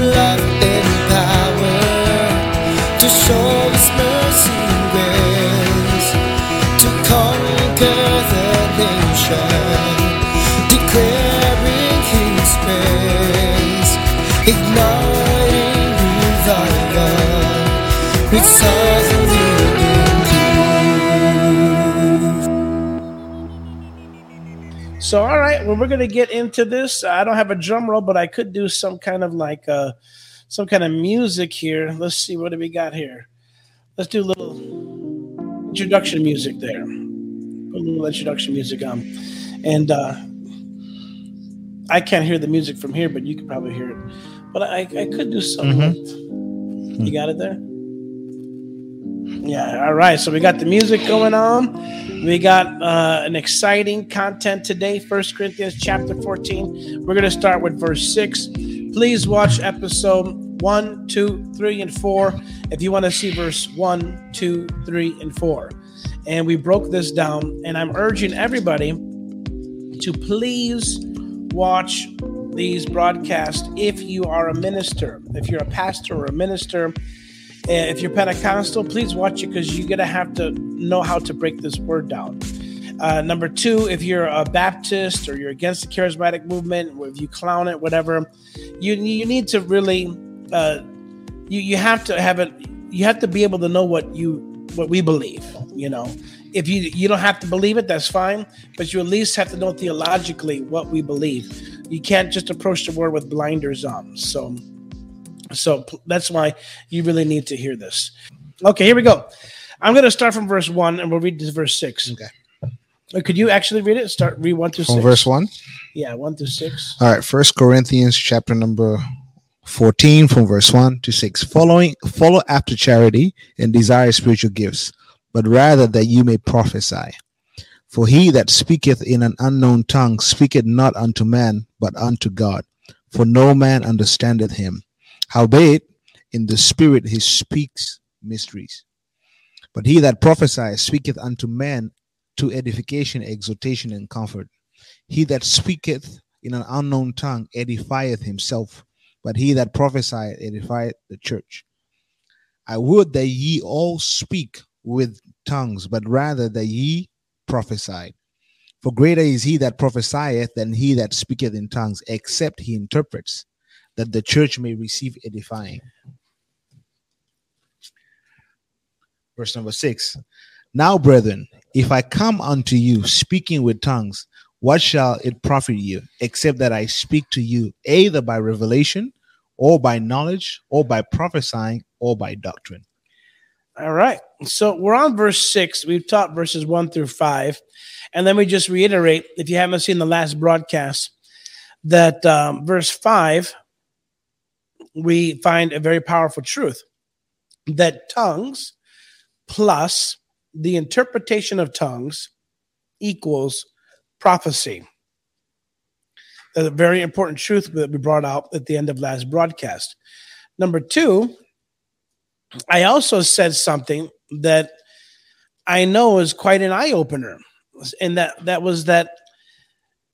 Love and power to show His mercy and grace to conquer the nation, declaring His praise, igniting revival with So, all right, well, we're gonna get into this. I don't have a drum roll, but I could do some kind of like uh, some kind of music here. Let's see what do we got here. Let's do a little introduction music there. Put a little introduction music on, and uh, I can't hear the music from here, but you can probably hear it. But I, I could do something. You got it there. Yeah. All right. So we got the music going on. We got uh, an exciting content today. First Corinthians chapter 14. We're going to start with verse 6. Please watch episode 1, 2, 3, and 4 if you want to see verse 1, 2, 3, and 4. And we broke this down, and I'm urging everybody to please watch these broadcasts if you are a minister, if you're a pastor or a minister. If you're Pentecostal, please watch it because you're gonna have to know how to break this word down. Uh, number two, if you're a Baptist or you're against the charismatic movement, if you clown it, whatever, you you need to really uh, you you have to have it. You have to be able to know what you what we believe. You know, if you you don't have to believe it, that's fine, but you at least have to know theologically what we believe. You can't just approach the word with blinders on. So. So that's why you really need to hear this. Okay, here we go. I'm going to start from verse one, and we'll read to verse six. Okay. Uh, Could you actually read it? Start read one through From six. verse 1. Yeah, one through six. All right, First Corinthians chapter number 14 from verse 1 to 6. Following follow after charity and desire spiritual gifts, but rather that you may prophesy. For he that speaketh in an unknown tongue speaketh not unto man, but unto God. For no man understandeth him. Howbeit, in the spirit he speaks mysteries. But he that prophesieth speaketh unto men to edification, exhortation, and comfort. He that speaketh in an unknown tongue edifieth himself, but he that prophesieth edifieth the church. I would that ye all speak with tongues, but rather that ye prophesy. For greater is he that prophesieth than he that speaketh in tongues, except he interprets, that the church may receive edifying. Verse number six. Now, brethren, if I come unto you speaking with tongues, what shall it profit you, except that I speak to you either by revelation, or by knowledge, or by prophesying, or by doctrine? All right. So we're on verse six. We've taught verses one through five. And then we just reiterate, if you haven't seen the last broadcast, that um, verse five, we find a very powerful truth that tongues plus the interpretation of tongues equals prophecy. That's a very important truth that we brought out at the end of last broadcast. Number two, I also said something that I know is quite an eye opener, and that that was that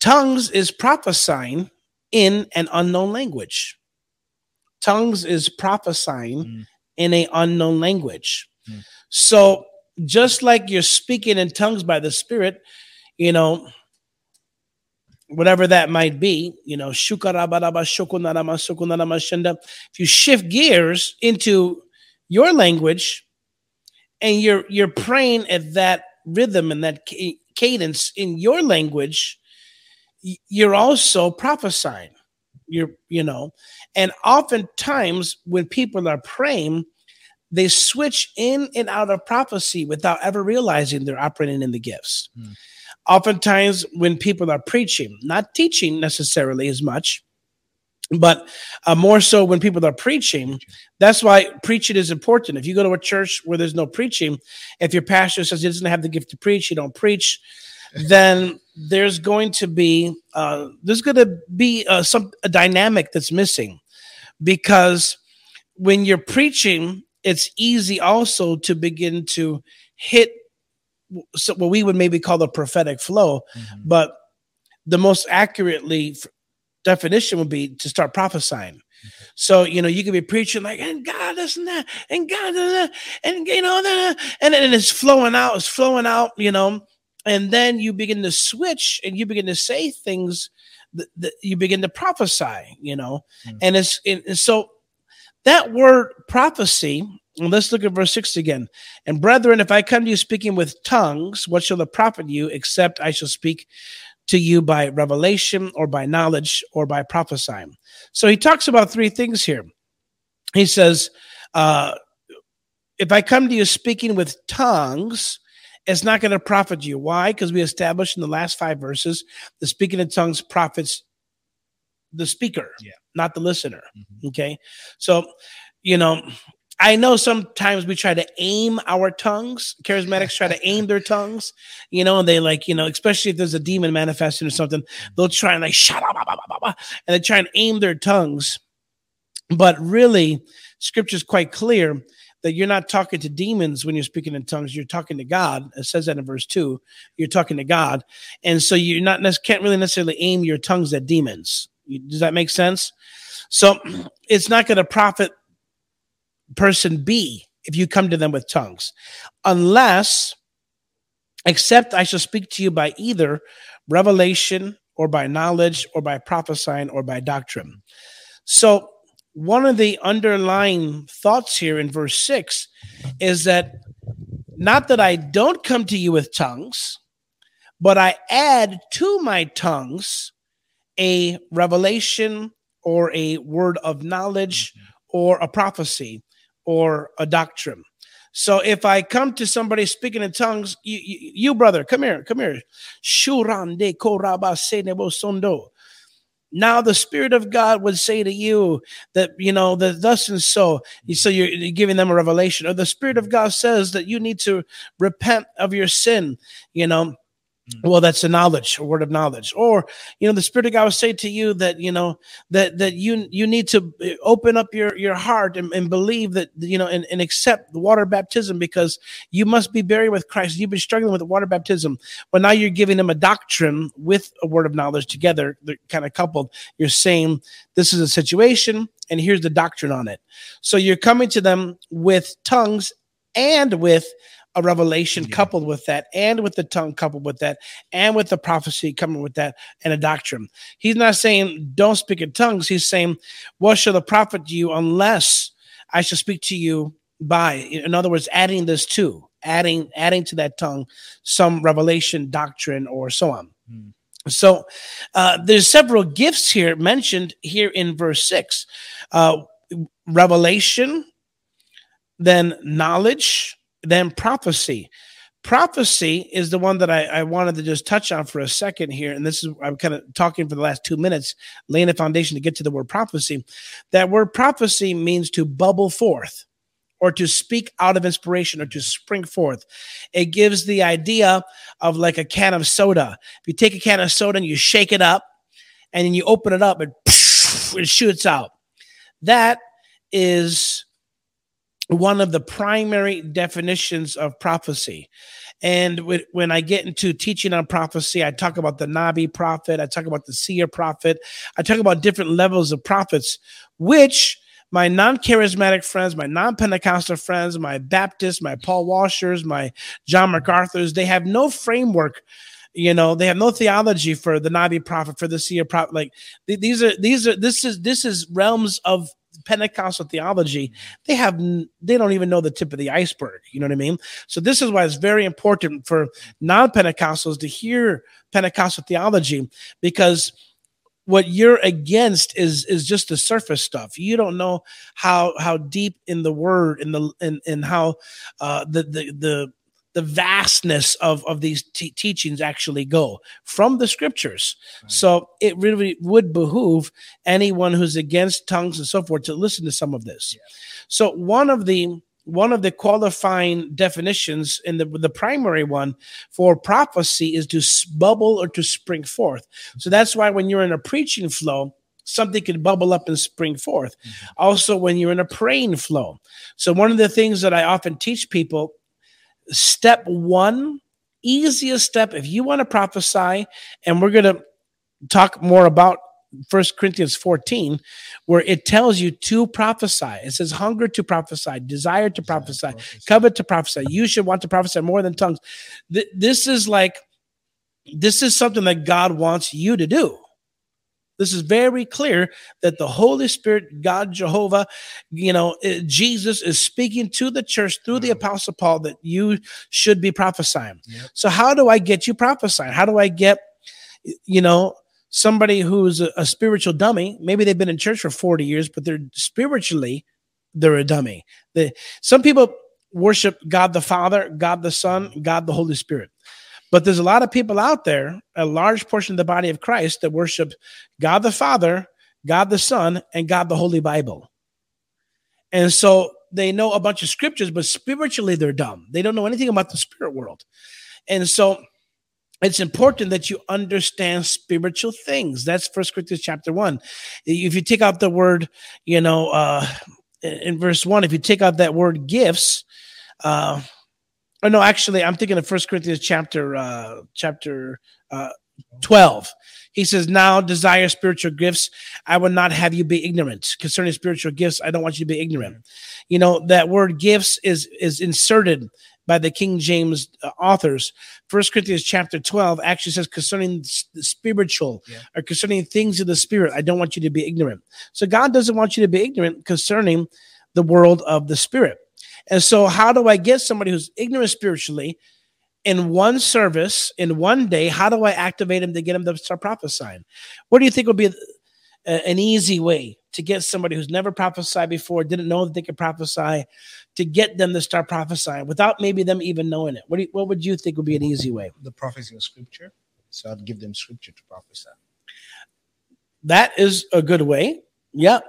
tongues is prophesying in an unknown language. Tongues is prophesying Mm. in a unknown language. Mm. So just like you're speaking in tongues by the Spirit, you know, whatever that might be, you know, shukarabaraba shokunarama sukunarama shenda. If you shift gears into your language and you're you're praying at that rhythm and that ca- cadence in your language, you're also prophesying. You're, you know, and oftentimes when people are praying, they switch in and out of prophecy without ever realizing they're operating in the gifts. Hmm. Oftentimes, when people are preaching, not teaching necessarily as much, but uh, more so when people are preaching. That's why preaching is important. If you go to a church where there's no preaching, if your pastor says he doesn't have the gift to preach, you don't preach, then there's going to be uh, there's going to be uh, some a dynamic that's missing because when you're preaching, it's easy also to begin to hit so what we would maybe call the prophetic flow, Mm-hmm. but the most accurately definition would be to start prophesying. So you know you could be preaching like and God this and that and God this and that, and you know that and and it's flowing out, it's flowing out, you know, and then you begin to switch and you begin to say things that, that you begin to prophesy, you know, Mm. and it's and so that word prophecy. Let's look at verse six again. And brethren, if I come to you speaking with tongues, what shall it profit you, except I shall speak to you by revelation or by knowledge or by prophesying? So he talks about three things here. He says, uh, if I come to you speaking with tongues, it's not going to profit you. Why? Because we established in the last five verses the speaking in tongues profits the speaker, Yeah. not the listener. Mhm. Okay. So, you know, I know sometimes we try to aim our tongues. Charismatics try to aim their tongues, you know, and they like, you know, especially if there's a demon manifesting or something, they'll try and like shut up, and they try and aim their tongues. But really, scripture is quite clear that you're not talking to demons when you're speaking in tongues. You're talking to God. It says that in verse two. You're talking to God, and so you're not can't really necessarily aim your tongues at demons. Does that make sense? So it's not going to profit person B if you come to them with tongues, unless, except I shall speak to you by either revelation or by knowledge or by prophesying or by doctrine. So, one of the underlying thoughts here in verse six is that not that I don't come to you with tongues, but I add to my tongues a revelation or a word of knowledge or a prophecy or a doctrine. So if I come to somebody speaking in tongues, you, you, you brother, come here, come here. Now the Spirit of God would say to you that you know that thus and so. So you're, giving them a revelation, or the Spirit of God says that you need to repent of your sin. You know, well that's a knowledge a word of knowledge. Or you know the spirit of god will say to you that you know that that you you need to uh, open up your your heart and, and believe that you know and, and accept the water baptism because you must be buried with christ. You've been struggling with the water baptism. But now you're giving them a doctrine with a word of knowledge together they're kind of coupled. You're saying this is a situation and here's the doctrine on it. So you're coming to them with tongues and with a revelation Yeah. coupled with that, and with the tongue coupled with that, and with the prophecy coming with that, and a doctrine. He's not saying don't speak in tongues. He's saying, What shall it profit you unless I shall speak to you by? In other words, adding this to, adding, adding to that tongue some revelation, doctrine, or so on. Hmm. So uh, there's several gifts here mentioned here in verse six. Uh, revelation, then knowledge, then prophecy. Prophecy is the one that I, I wanted to just touch on for a second here. And this is, I'm kind of talking for the last two minutes, laying a foundation to get to the word prophecy. That word prophecy means to bubble forth or to speak out of inspiration or to spring forth. It gives the idea of like a can of soda. If you take a can of soda and you shake it up and then you open it up and it shoots out. That is one of the primary definitions of prophecy. And when I get into teaching on prophecy, I talk about the Nabi prophet, I talk about the seer prophet, I talk about different levels of prophets, which my non charismatic friends, my non Pentecostal friends, my Baptists, my Paul Washers, my John MacArthur's, they have no framework. You know, they have no theology for the Nabi prophet, for the seer prophet. Like th- these are these are this is this is realms of Pentecostal theology, they have they don't even know the tip of the iceberg. You know what I mean? So this is why it's very important for non-Pentecostals to hear Pentecostal theology because what you're against is is just the surface stuff. You don't know how how deep in the word in the in, in how uh the the the the vastness of of these te- teachings actually go from the scriptures. So it really would behoove anyone who's against tongues and so forth to listen to some of this. So one of the one of the qualifying definitions in the the primary one for prophecy is to bubble or to spring forth. Mm-hmm. So that's why when you're in a preaching flow, something can bubble up and spring forth. Mm-hmm. Also, when you're in a praying flow. So one of the things that I often teach people, step one, easiest step, if you want to prophesy, and we're gonna talk more about First Corinthians 14, where it tells you to prophesy. It says hunger to prophesy, desire to prophesy, covet to prophesy. You should want to prophesy more than tongues. Th- this is like, this is something that God wants you to do. This is very clear that the Holy Spirit, God, Jehovah, you know, eh, Jesus is speaking to the church through the Apostle Paul that you should be prophesying. Yep. So, how do I get you prophesying? How do I get, you know, somebody who's a, a spiritual dummy? Maybe they've been in church for 40 years, but they're spiritually, they're a dummy. The, some people worship God the Father, God the Son, God the Holy Spirit. But there's a lot of people out there, a large portion of the body of Christ, that worship God the Father, God the Son, and God the Holy Bible. And so they know a bunch of scriptures, but spiritually they're dumb. They don't know anything about the spirit world. And so it's important that you understand spiritual things. That's First Corinthians chapter one. If you take out the word, you know, uh, in verse one, if you take out that word gifts, uh, Oh no, actually, I'm thinking of First Corinthians chapter uh, chapter uh, twelve. He says, "Now desire spiritual gifts. I will not have you be ignorant concerning spiritual gifts. I don't want you to be ignorant." You know that word "gifts" is is inserted by the King James uh, authors. First Corinthians chapter twelve actually says concerning the spiritual Yeah. or concerning things of the spirit. I don't want you to be ignorant. So God doesn't want you to be ignorant concerning the world of the spirit. And so, how do I get somebody who's ignorant spiritually in one service, in one day? How do I activate them to get them to start prophesying? What do you think would be a- an easy way to get somebody who's never prophesied before, didn't know that they could prophesy, to get them to start prophesying without maybe them even knowing it? What, do you, what would you think would be an easy way? The prophecy of scripture. So I'd give them scripture to prophesy. That is a good way. Yeah.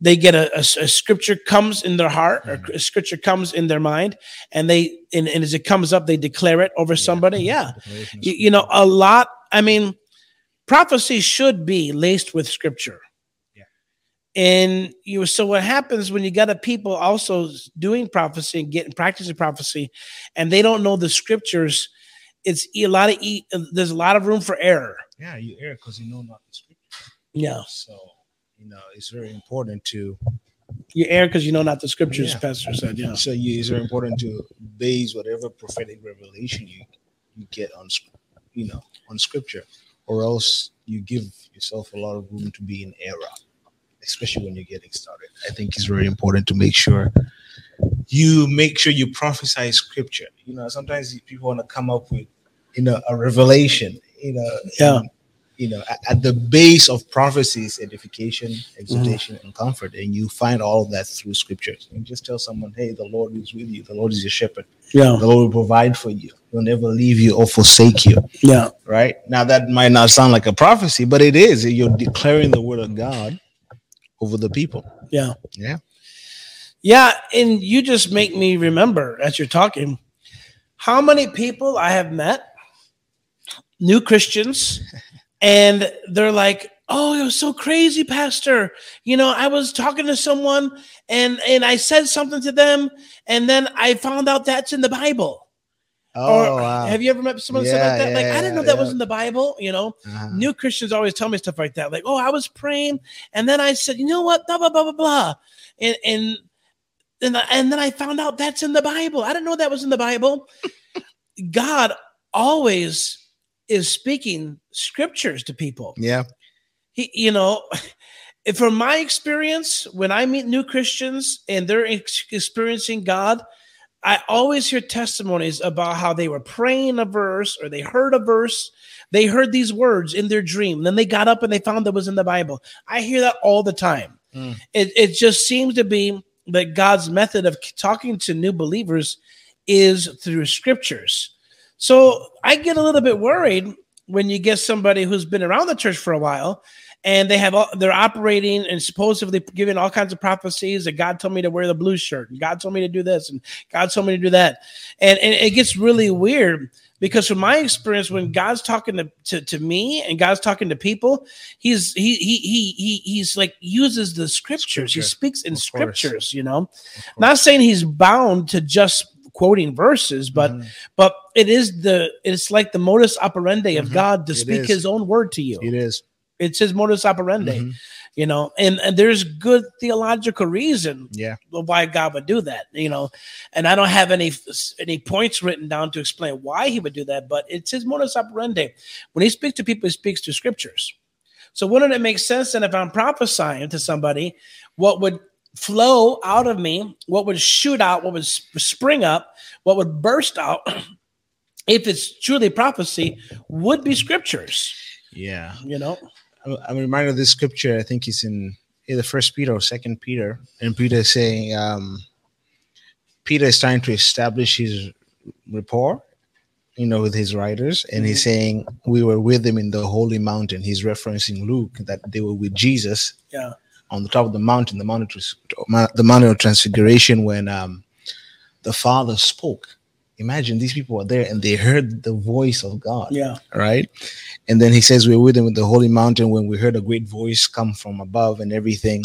They get a, a- a scripture comes in their heart, or mm-hmm. a scripture comes in their mind, and they and, and as it comes up, they declare it over somebody. Mm-hmm. Yeah. Declaration you, you know a lot i mean prophecy should be laced with scripture Yeah. and you so what happens when you got a people also doing prophecy and getting practicing prophecy and they don't know the scriptures it's a lot of e- there's a lot of room for error Yeah, you err because you know not the scripture. yeah So you know it's very important to you err because you know not the scriptures Yeah. pastor said yeah so you, it's very important to base whatever prophetic revelation you you get on you know on scripture or else you give yourself a lot of room to be in error especially when you're getting started i think it's very important to make sure you make sure you prophesy scripture you know sometimes people want to come up with you know a revelation you know Yeah. and, you know at, at the base of prophecies, edification exhortation mm-hmm. and comfort and you find all of that through scriptures. And just tell someone hey the lord is with you. The lord is your shepherd. Yeah. The lord will provide for you. He'll never leave you or forsake you. Yeah. Right? Now that might not sound like a prophecy but it is. You're declaring the word of god over the people. Yeah. Yeah. Yeah, and you just make me remember as you're talking how many people I have met, new Christians, and they're like, "Oh, it was so crazy, Pastor. You know, I was talking to someone, and and I said something to them, and then I found out that's in the Bible." oh or wow have you ever met someone that said Yeah, like that? like, yeah, I didn't know that was in the Bible. You know, Uh-huh. new Christians always tell me stuff like that. Like, oh, I was praying, and then I said, you know what, blah blah blah blah blah, and and and, and then I found out that's in the Bible. I didn't know that was in the Bible. God always is speaking scriptures to people. yeah He, you know, from my experience, when I meet new Christians and they're ex- experiencing God, I always hear testimonies about how they were praying a verse or they heard a verse, they heard these words in their dream, then they got up and they found that was in the Bible. I hear that all the time. Mm. It, it just seems to be that God's method of talking to new believers is through scriptures. So I get a little bit worried when you get somebody who's been around the church for a while and they have all, they're operating and supposedly giving all kinds of prophecies that God told me to wear the blue shirt and God told me to do this and God told me to do that. And, and it gets really weird because from my experience when god's talking to, to, to me and god's talking to people he's he he he, he he's like uses the scriptures Scripture. he speaks in Of course. scriptures you know not saying he's bound to just quoting verses but Mhm. but it is the it's like the modus operandi of Mhm. god to It speak is. his own word to you It is. it's his modus operandi Mhm. you know and, and there's good theological reason Yeah. why God would do that, you know. And I don't have any any points written down to explain why he would do that, but it's his modus operandi. When he speaks to people, he speaks to scriptures. So wouldn't it make sense then if I'm prophesying to somebody, what would flow out of me, what would shoot out, what would spring up, what would burst out, if it's truly prophecy, would be scriptures, Yeah. you know? I'm- reminded of this scripture. I think it's in either First Peter or Second Peter, and Peter is saying, um, Peter is trying to establish his rapport, you know, with his writers, and he's saying we were with him in the holy mountain. He's referencing Luke that they were with Jesus Yeah. On the top of the mountain, the mountain, the mountain of transfiguration, when um, the Father spoke. Imagine these people were there and they heard the voice of God Yeah. right? And then he says, We were with him at the holy mountain when we heard a great voice come from above and everything.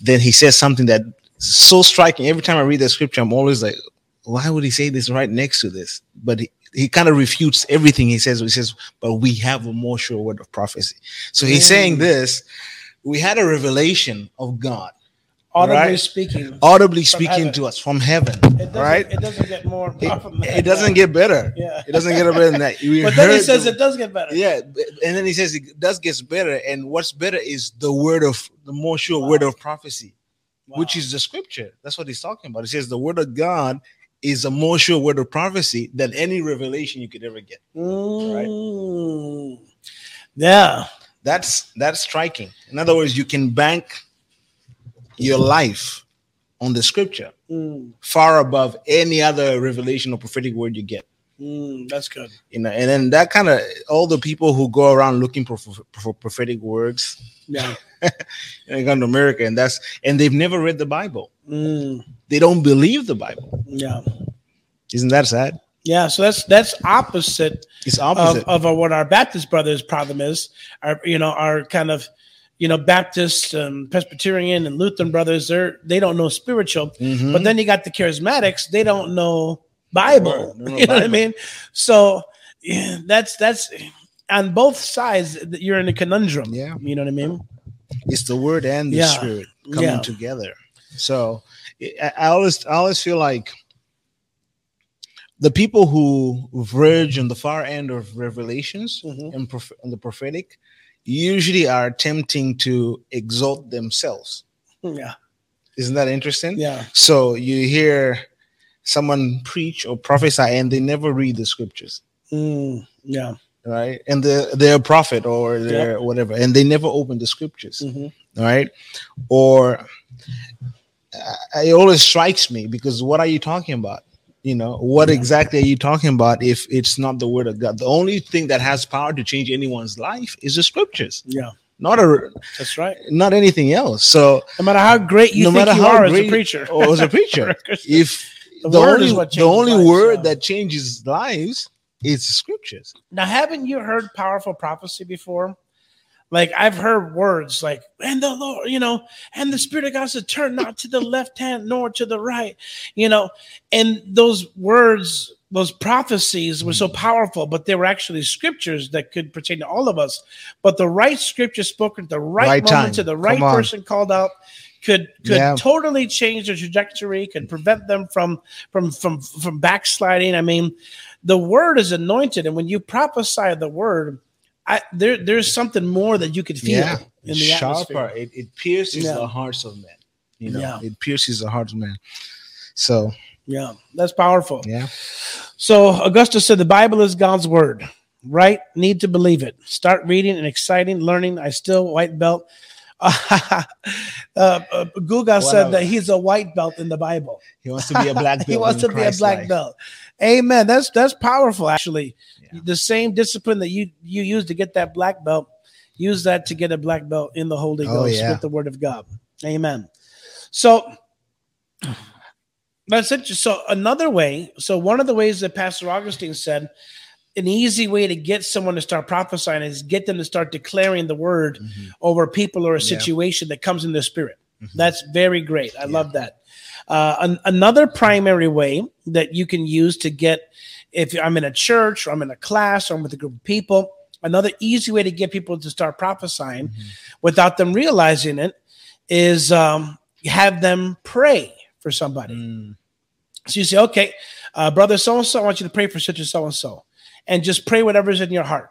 Then he says something that so striking. Every time I read the scripture, I'm always like, Why would he say this right next to this? But he, he kind of refutes everything he says. He says, But we have a more sure word of prophecy. So he's saying Mm. this we had a revelation of God, Audibly Right. speaking. audibly speaking to us from heaven, It doesn't, right? It doesn't get more It, it doesn't get better. Yeah. It doesn't get better than that. We But then he says the- it does get better. yeah and then he says it does gets better and what's better is the word of the more sure word of prophecy which is the scripture that's what he's talking about he says the word of god is a more sure word of prophecy than any revelation you could ever get Mm. Yeah. That's that's striking in other words you can bank your life on the scripture Mm. far above any other revelation or prophetic word you get Mm. That's good. you know and then that kind of all the people who go around looking for, for prophetic words Yeah. and they come to America, and that's and they've never read the Bible. Mm. They don't believe the Bible. Yeah. Isn't that sad? Yeah. So that's that's opposite It's of, opposite. of what our Baptist brothers' problem is. Our you know our kind of you know Baptist, um, Presbyterian, and Lutheran brothers. They're they don't know spiritual. Mhm. But then you got the charismatics, they don't know Bible. Don't know you know what I mean? So yeah, that's that's on both sides you're in a conundrum. Yeah. You know what I mean? it's the Word and the Yeah. Spirit coming Yeah. together. So I always, I always feel like the people who verge on the far end of revelations Mhm. and, proph- and the prophetic usually are attempting to exalt themselves. Yeah. Isn't that interesting? Yeah. So you hear someone preach or prophesy and they never read the scriptures, Mm, yeah. right? And the, they're a prophet or they're whatever, and they never open the scriptures, Mhm. right? Or uh, it always strikes me because what are you talking about? You know, what Yeah. exactly are you talking about if it's not the word of God? The only thing that has power to change anyone's life is the scriptures, Yeah. not a That's right. not anything else. So No matter how great you no think matter you how are as a great- preacher. or as a preacher, if The the, word only is what the only lives, word yeah. that changes lives is scriptures. Now, haven't you heard powerful prophecy before? Like I've heard words like, and the Lord, you know, and the Spirit of God said, turn not to the left hand nor to the right, you know, and those words, those prophecies were so mm. powerful, but they were actually scriptures that could pertain to all of us. But the right scripture spoken at the right, Right moment time. to the right person called out could could Yeah. totally change their trajectory, could prevent them from from from from backsliding. I mean, the word is anointed, and when you prophesy the word, I there there's something more that you could feel yeah, in the sharper. atmosphere. It, it pierces Yeah. the hearts of men. You know, Yeah. it pierces the hearts of men. So Yeah, that's powerful. yeah, So Augustus said the Bible is God's word. Right? Need to believe it. Start reading and exciting, learning. I still white belt. uh, uh, Guga said Whatever. that he's a white belt in the Bible. He wants to be a black belt. he wants to be a black life. belt. Amen. That's that's powerful. Actually, Yeah. the same discipline that you you use to get that black belt, use that to get a black belt in the Holy Oh, Ghost yeah. with the Word of God. Amen. So that's it. So another way. So one of the ways that Pastor Augustine said. An easy way to get someone to start prophesying is get them to start declaring the word Mhm. over people or a Yeah. situation that comes in their spirit. Mhm. That's very great. I love that. Uh, an- another primary way that you can use to get, if I'm in a church or I'm in a class or I'm with a group of people, another easy way to get people to start prophesying Mhm. without them realizing it is um, have them pray for somebody. Mm. So you say, okay, uh, brother so and so, I want you to pray for such and so and so, and just pray whatever's in your heart.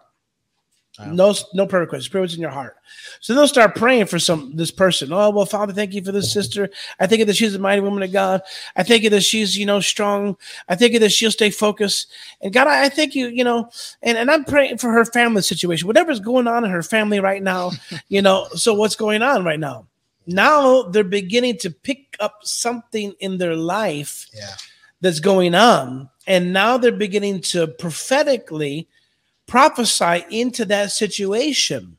No, no prayer requests. Pray what's in your heart. So they'll start praying for some this person. Oh well, Father, thank you for this sister. I think that she's a mighty woman of God. I think that she's you know strong. I think that she'll stay focused. And God, I I think you you know, and and I'm praying for her family situation, whatever's going on in her family right now. you know, so what's going on right now? Now they're beginning to pick up something in their life Yeah. that's going on. And now they're beginning to prophetically prophesy into that situation.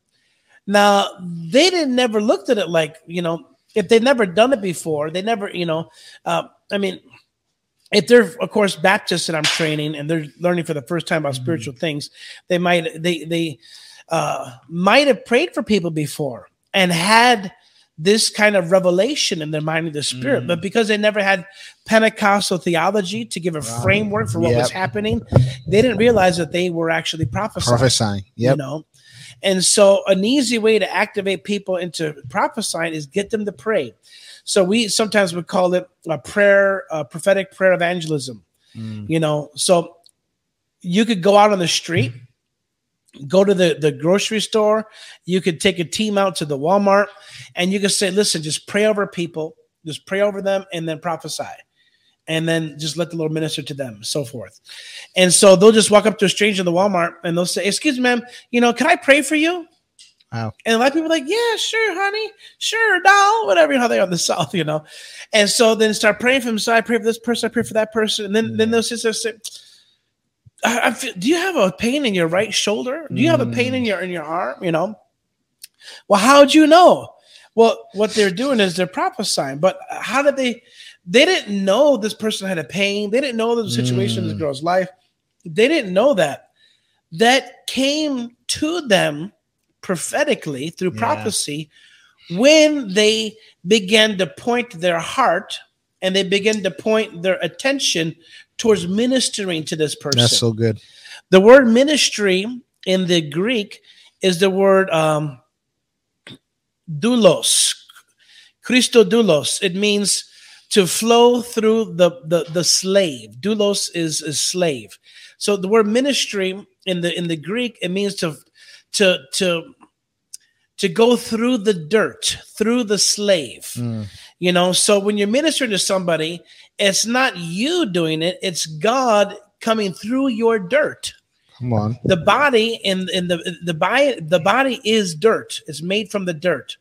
Now, they didn't never looked at it like, you know, if they've never done it before, they never, you know, uh, I mean, if they're, of course, Baptists and I'm training and they're learning for the first time about spiritual things, they might, they, they, uh, might have prayed for people before and had this kind of revelation in their mind of the spirit, Mm. but because they never had Pentecostal theology to give a Wow. framework for what was happening, they didn't realize that they were actually prophesying. Prophesying. You know, and so an easy way to activate people into prophesying is get them to pray. So we sometimes would call it a prayer, a prophetic prayer evangelism Mm. you know so you could go out on the street go to the, the grocery store you could take a team out to the walmart and you could say listen just pray over people just pray over them and then prophesy and then just let the lord minister to them so forth and so they'll just walk up to a stranger in the walmart and they'll say excuse me ma'am you know can i pray for you Wow. and a lot of people are like, yeah, sure, honey, sure, doll, whatever, you know, how they are in the South, you know. And so then start praying for them. So I pray for this person, I pray for that person. And then, then they'll sit there and say, I, I feel, do you have a pain in your right shoulder? Do you have a pain in your in your arm? You know? Well, how'd you know? Well, what they're doing is they're prophesying, but how did they they didn't know this person had a pain, they didn't know the situation in this Mm. girl's life, they didn't know that. That came to them prophetically through Yeah. prophecy when they began to point their heart and they began to point their attention towards ministering to this person. That's so good. the word ministry in the Greek is the word um, doulos, Christodoulos. It means to flow through the, the, the slave. Doulos is, is slave. So the word ministry in the in the Greek it means to to to to go through the dirt, through the slave. Mm. You know, so when you're ministering to somebody, it's not you doing it, it's God coming through your dirt. Come on. The body in in the the body the body is dirt. It's made from the dirt.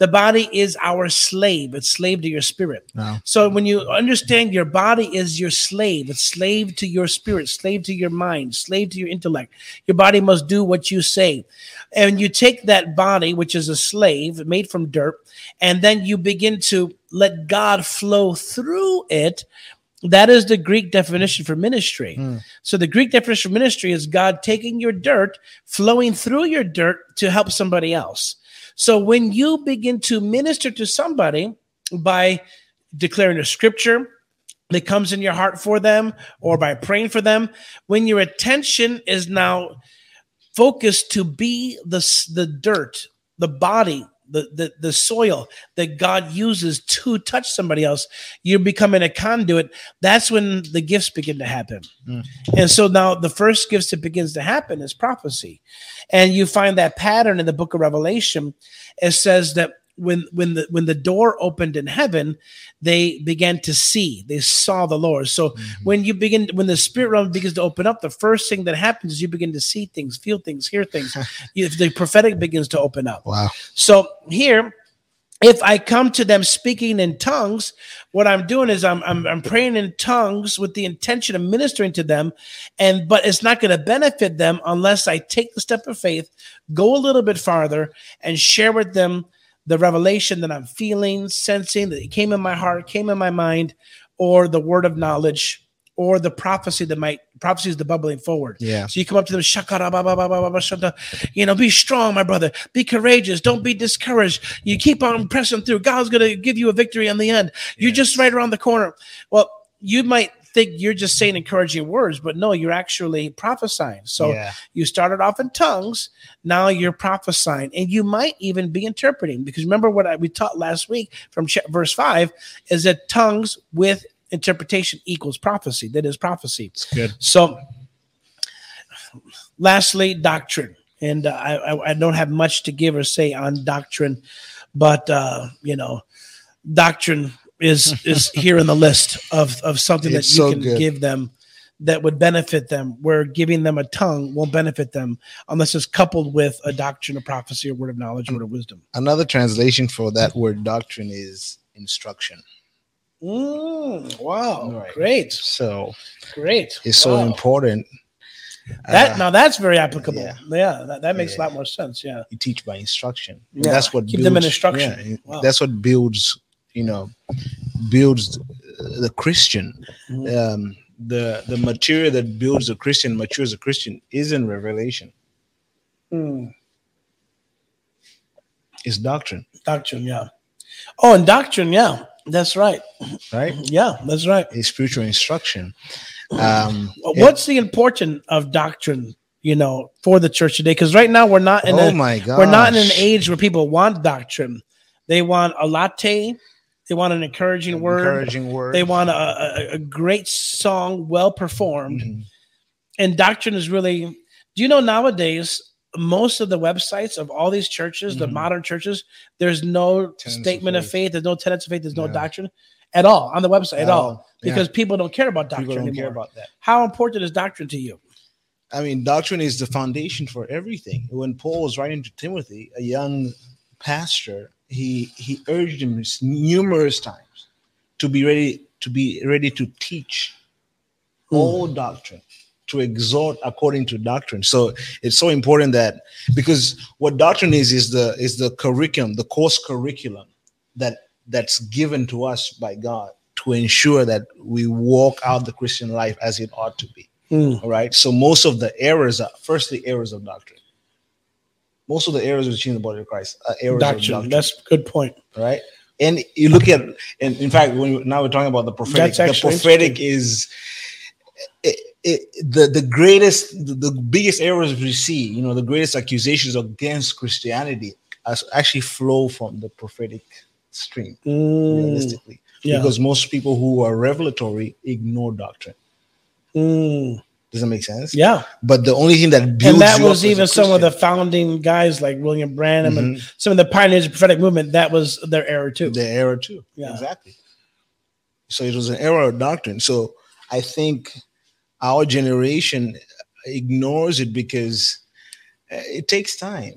The body is our slave. It's slave to your spirit. Wow. So when you understand your body is your slave, it's slave to your spirit, slave to your mind, slave to your intellect. Your body must do what you say. And you take that body, which is a slave made from dirt, and then you begin to let God flow through it. That is the Greek definition for ministry. Hmm. So the Greek definition for ministry is God taking your dirt, flowing through your dirt to help somebody else. So when you begin to minister to somebody by declaring a scripture that comes in your heart for them or by praying for them, when your attention is now focused to be the, the dirt, the body, the, the, the soil that God uses to touch somebody else, you're becoming a conduit. That's when the gifts begin to happen. Mm. And so now the first gifts that begins to happen is prophecy. And you find that pattern in the book of Revelation. It says that when when the when the door opened in heaven, they began to see. They saw the Lord. So mm-hmm. when you begin when the spirit realm begins to open up, the first thing that happens is you begin to see things, feel things, hear things. You- the prophetic begins to open up. Wow. So here if I come to them speaking in tongues, what I'm doing is I'm, I'm I'm praying in tongues with the intention of ministering to them, and but it's not going to benefit them unless I take the step of faith, go a little bit farther, and share with them the revelation that I'm feeling, sensing that it came in my heart, came in my mind, or the word of knowledge, or the prophecy that might prophecy is the bubbling forward. Yeah. So you come up to them, you know, be strong, my brother. Be courageous. Don't be discouraged. You keep on pressing through. God's gonna give you a victory in the end. You're just right around the corner. Well, you might think you're just saying encouraging words, but no, you're actually prophesying. So Yeah. you started off in tongues, now you're prophesying, and you might even be interpreting. Because remember what I, we taught last week from verse five is that tongues with interpretation equals prophecy. That is prophecy. It's good. So, lastly, doctrine, and uh, I, I I don't have much to give or say on doctrine, but uh, you know, doctrine is is here in the list of of something that you so can good. give them that would benefit them. Where giving them a tongue won't benefit them unless it's coupled with a doctrine, a prophecy, a word of knowledge, a word of wisdom. Another translation for that word doctrine is instruction. Mm, wow, Right. great, So great. it's so important. That Uh, now that's very applicable. yeah. Yeah, that, that makes Yeah. a lot more sense. Yeah. you teach by instruction. Yeah, That's what keep them in instruction. yeah, Wow. That's what builds, you know, builds the Christian. Mhm. Um, the the material that builds a Christian, matures a Christian, is in revelation. Mm, Is doctrine, doctrine, yeah. Oh, and doctrine, yeah. That's right. right? Yeah, that's right. Is spiritual instruction. Um, What's the importance of doctrine, you know, for the church today? Because right now we're not in oh a my God, we're not in an age where people want doctrine. They want a latte, they want an encouraging word, encouraging word. they want a, a, a great song, well performed. Mhm. and doctrine is really do you know nowadays most of the websites of all these churches the Mhm. modern churches there's no Tenets statement of faith. faith there's no tenets of faith there's no doctrine at all on the website at No. all Yeah. because people don't care about doctrine people don't anymore care about that. how important is doctrine to you I mean, doctrine is the foundation for everything. When Paul was writing to Timothy, a young pastor, he he urged him numerous times to be ready to be ready to teach all doctrine, to exhort according to doctrine. So it's so important that because what doctrine is is the is the curriculum, the course curriculum that that's given to us by God to ensure that we walk out the Christian life as it ought to be. Mm. All right. So most of the errors are firstly errors of doctrine. Most of the errors within the body of Christ are errors doctrine. doctrine. that's a good point right. And you look at, and in fact, when now we're talking about the prophetic, the prophetic is it, it, the the greatest, the, the biggest errors we see. You know, the greatest accusations against Christianity as actually flow from the prophetic stream. Mm. Realistically, yeah. because most people who are revelatory ignore doctrine. Mm. Does that make sense? yeah But the only thing that builds and that was as even some of the founding guys like william branham and Mhm. some of the pioneers of the prophetic movement that was their error too Their error too. Yeah. Exactly. So it was an error of doctrine. So I think our generation ignores it because uh, it takes time.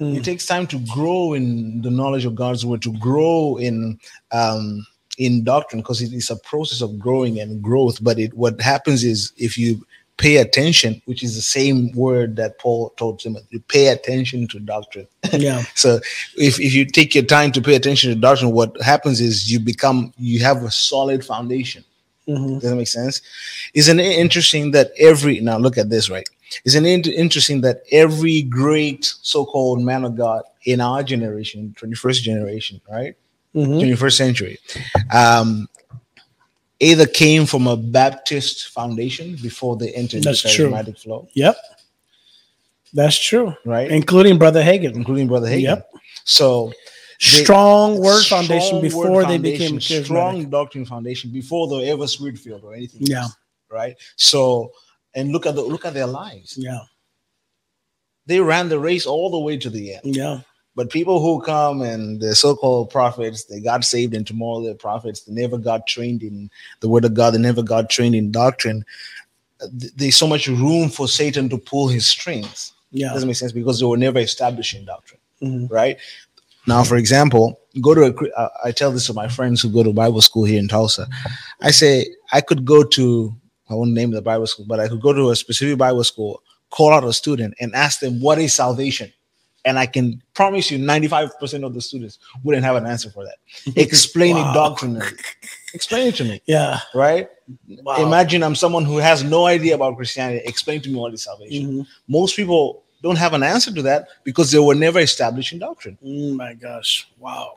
Mm. It takes time to grow in the knowledge of God's word, to grow in um, in doctrine, because it is a process of growing and growth. But it what happens is if you pay attention, which is the same word that Paul told Timothy, you pay attention to doctrine. yeah So if, if you take your time to pay attention to doctrine, what happens is you become you have a solid foundation. Mhm. Does that make sense? Isn't it interesting that every now look at this right? Isn't it interesting that every great so-called man of God in our generation, 21st generation, right? Mhm. 21st century, um, either came from a Baptist foundation before they entered That's the true. charismatic flow, Yep. That's true. right? Including Brother Hagin. Including Brother Hagin. Yep. So They- Strong word strong foundation word before they foundation, became charismatic. strong doctrine foundation before they ever spirit filled or anything. Yeah. else, right. So and look at the look at their lives. Yeah. They ran the race all the way to the end. Yeah. But people who come and the so-called prophets, they got saved, and tomorrow they're prophets. They never got trained in the word of God. They never got trained in doctrine. Uh, There's so much room for Satan to pull his strings. Yeah. doesn't make sense because they were never established in doctrine Mhm. right? Now, for example, go to a. Uh, I tell this to my friends who go to Bible school here in Tulsa. I say I could go to. I won't name the Bible school, but I could go to a specific Bible school, call out a student, and ask them what is salvation, and I can promise you, ninety-five percent of the students wouldn't have an answer for that. Explain Wow. it doctrinally. Explain it to me, Yeah. right? Wow. Imagine I'm someone who has no idea about Christianity. Explain to me what is salvation. Mhm. Most people don't have an answer to that because they were never established in doctrine. Oh my gosh. Wow.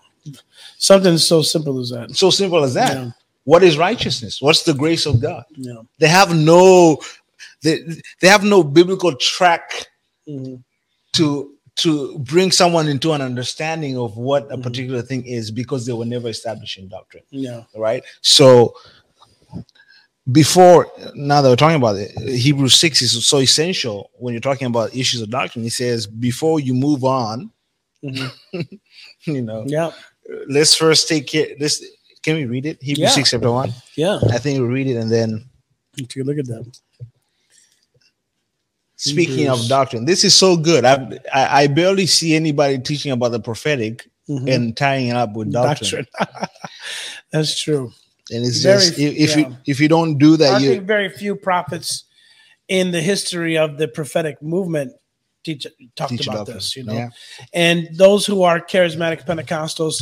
Something so simple as that. So simple as that. Yeah. What is righteousness? What's the grace of God? Yeah. They have no they, they have no biblical track Mhm. to to bring someone into an understanding of what Mm-hmm. a particular thing is because they were never established in doctrine. Yeah. right? So before now that we're talking about it, Hebrews 6 is so essential when you're talking about issues of doctrine. He says, before you move on, Mhm. you know, Yeah. let's first take care. This can we read it? Hebrews Yeah. 6 chapter 1. Yeah. I think we'll read it and then Take a look at that. Speaking Hebrews. of doctrine, this is so good. I, I I barely see anybody teaching about the prophetic Mhm. and tying it up with doctrine. Doctrine. That's true. And it's Very just if, yeah. you if you don't do that, I you think very few prophets in the history of the prophetic movement teach talked teach about doctrine. this, you know. Yeah. And those who are charismatic Pentecostals,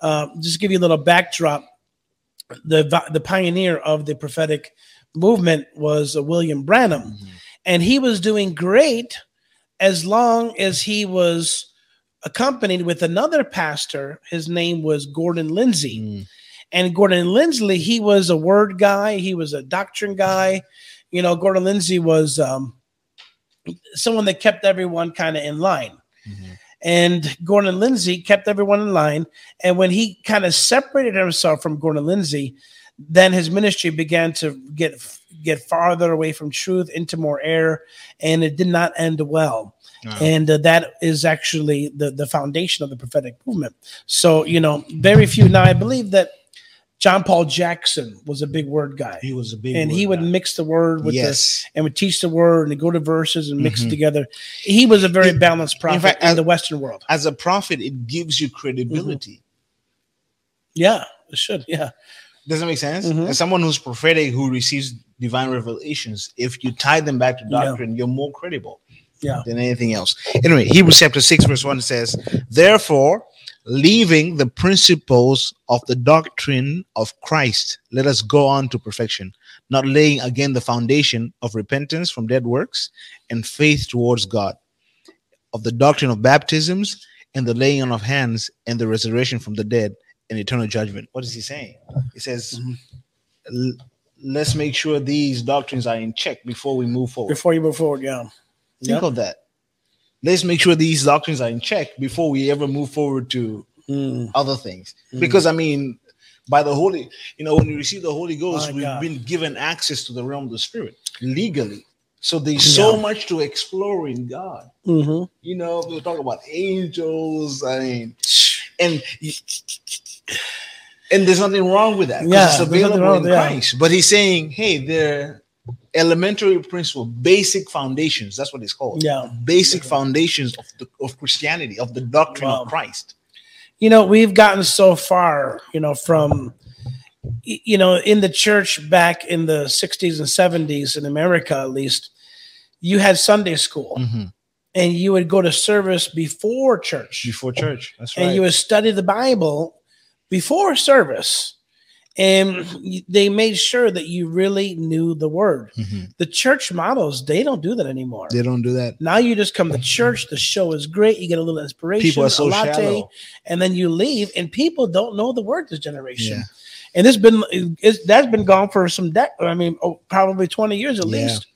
uh, just give you a little backdrop. The the pioneer of the prophetic movement was uh, William Branham, Mm-hmm. And he was doing great as long as he was accompanied with another pastor. His name was Gordon Lindsay. Mm. And Gordon Lindsay, he was a word guy, he was a doctrine guy. You know, Gordon Lindsay was um, someone that kept everyone kind of in line. Mhm. And Gordon Lindsay kept everyone in line. And when he kind of separated himself from Gordon Lindsay, then his ministry began to get get farther away from truth into more error, and it did not end well. Wow. And uh, that is actually the the foundation of the prophetic movement. So you know, very few now. I believe that John Paul Jackson was a big word guy, He was a big and he would guy. mix the word with the yes. and would teach the word and go to verses and mix Mhm. it together. He was a very In- balanced prophet in, fact, as- the Western world. As a prophet, it gives you credibility. Yeah, it should. Yeah, Does that make sense? Mhm. As someone who's prophetic, who receives divine revelations, if you tie them back to Yeah. doctrine, you're more credible yeah, than anything else. Anyway, Hebrews chapter 6, verse 1 says, Therefore, leaving the principles of the doctrine of Christ, let us go on to perfection, not laying again the foundation of repentance from dead works and faith towards God, of the doctrine of baptisms and the laying on of hands and the resurrection from the dead and eternal judgment. What is he saying? He says, Mhm. Let's make sure these doctrines are in check before we move forward. before you move forward. Yeah, Think Yep. of that. Let's make sure these doctrines are in check before we ever move forward to Mm, other things. Mm. Because I mean, by the Holy, you know, when we receive the Holy Ghost, My we've God. been given access to the realm of the Spirit legally. So there's so much to explore in God. mhm. You know, we'll talk about angels. I mean, and and there's nothing wrong with that. Yeah, it's available in. Christ. But he's saying, hey, they're elementary principle, basic foundations. That's what it's called. Yeah. basic foundations of the of Christianity, of the doctrine Wow. of Christ. you know we've gotten so far you know from you know in the church back in the 60s and 70s in america at least you had sunday school Mhm. and you would go to service before church Before church, that's right. and you would study the bible before service and they made sure that you really knew the word Mhm. the church models they don't do that anymore They don't do that. now you just come to church the show is great you get a little inspiration People are so a latte, shallow. and then you leave and people don't know the word this generation Yeah. and it's been it's that's been gone for some dec i mean oh, probably 20 years at Yeah. least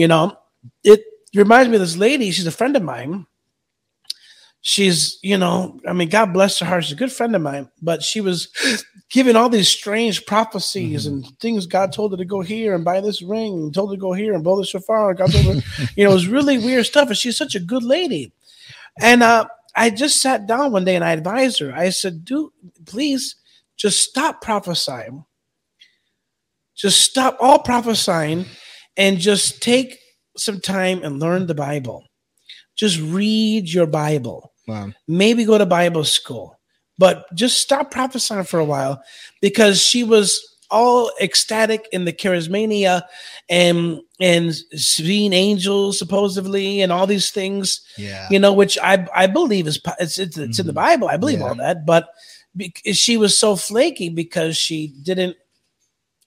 you know it reminds me of this lady she's a friend of mine she's you know i mean god bless her heart. She's a good friend of mine but she was giving all these strange prophecies and things god told her to go here and buy this ring and told her to go here and blow the shofar. God told her you know it was really weird stuff and she's such a good lady. And uh i just sat down one day and i advised her. I said do please just stop prophesying. Just stop all prophesying and just take some time and learn the bible. Just read your bible Wow. maybe go to Bible school, but just stop prophesying for a while because she was all ecstatic in the charismania and and seeing angels supposedly and all these things Yeah. you know which i i believe is it's it's, it's in the Mhm. bible i believe Yeah. all that but she was so flaky because she didn't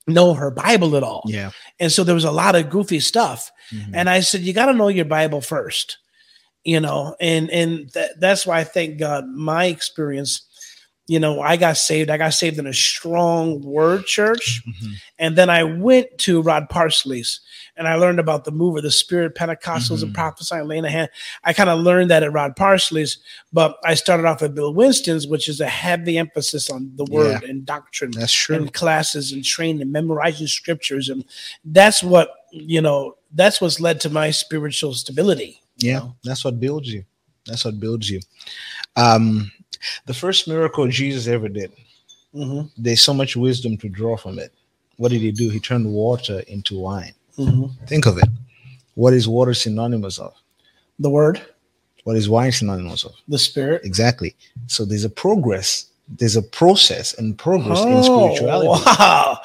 know her bible at all Yeah. and so there was a lot of goofy stuff Mhm. and I said, you got to know your Bible first, you know, and and tha- that's why I thank God my experience. You know, I got saved. I got saved in a strong word church, Mhm. and then I went to Rod Parsley's, and I learned about the move of the Spirit, Pentecostals, and Mhm. prophesying, laying a hand. I kind of learned that at Rod Parsley's, but I started off at Bill Winston's, which is a heavy emphasis on the word and doctrine That's true. and classes and training and memorizing scriptures and that's what you know that's what's led to my spiritual stability Yeah, that's what builds you. That's what builds you. Um, the first miracle Jesus ever did, Mhm, there's so much wisdom to draw from it. What did he do? He turned water into wine. mhm. Think of it. What is water synonymous of? the word What is wine synonymous of? the spirit Exactly. So there's a progress, there's a process and progress in Oh, spirituality. wow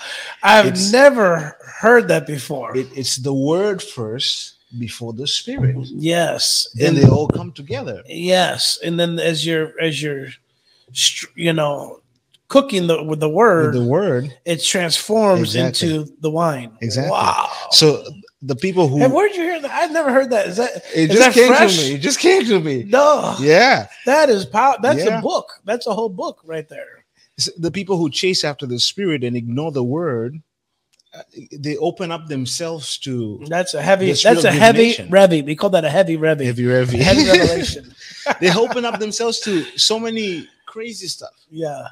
i've It's- never heard that before It- it's the word first before the spirit. yes Then and- they all come together. yes and then as you're as you're you know cooking the with the word With the word. it transforms Exactly. into the wine Exactly. wow So the people who and where'd you hear that? I've never heard that. Is that it is just that came fresh? to me. It just came to me. No, Yeah. that is power. That's Yeah. a book. That's a whole book right there. The people who chase after the spirit and ignore the word they open up themselves to That's a heavy. That's a heavy revy. We call that a heavy revy. heavy heavy, Heavy revelation. they open up themselves to so many crazy stuff Yeah,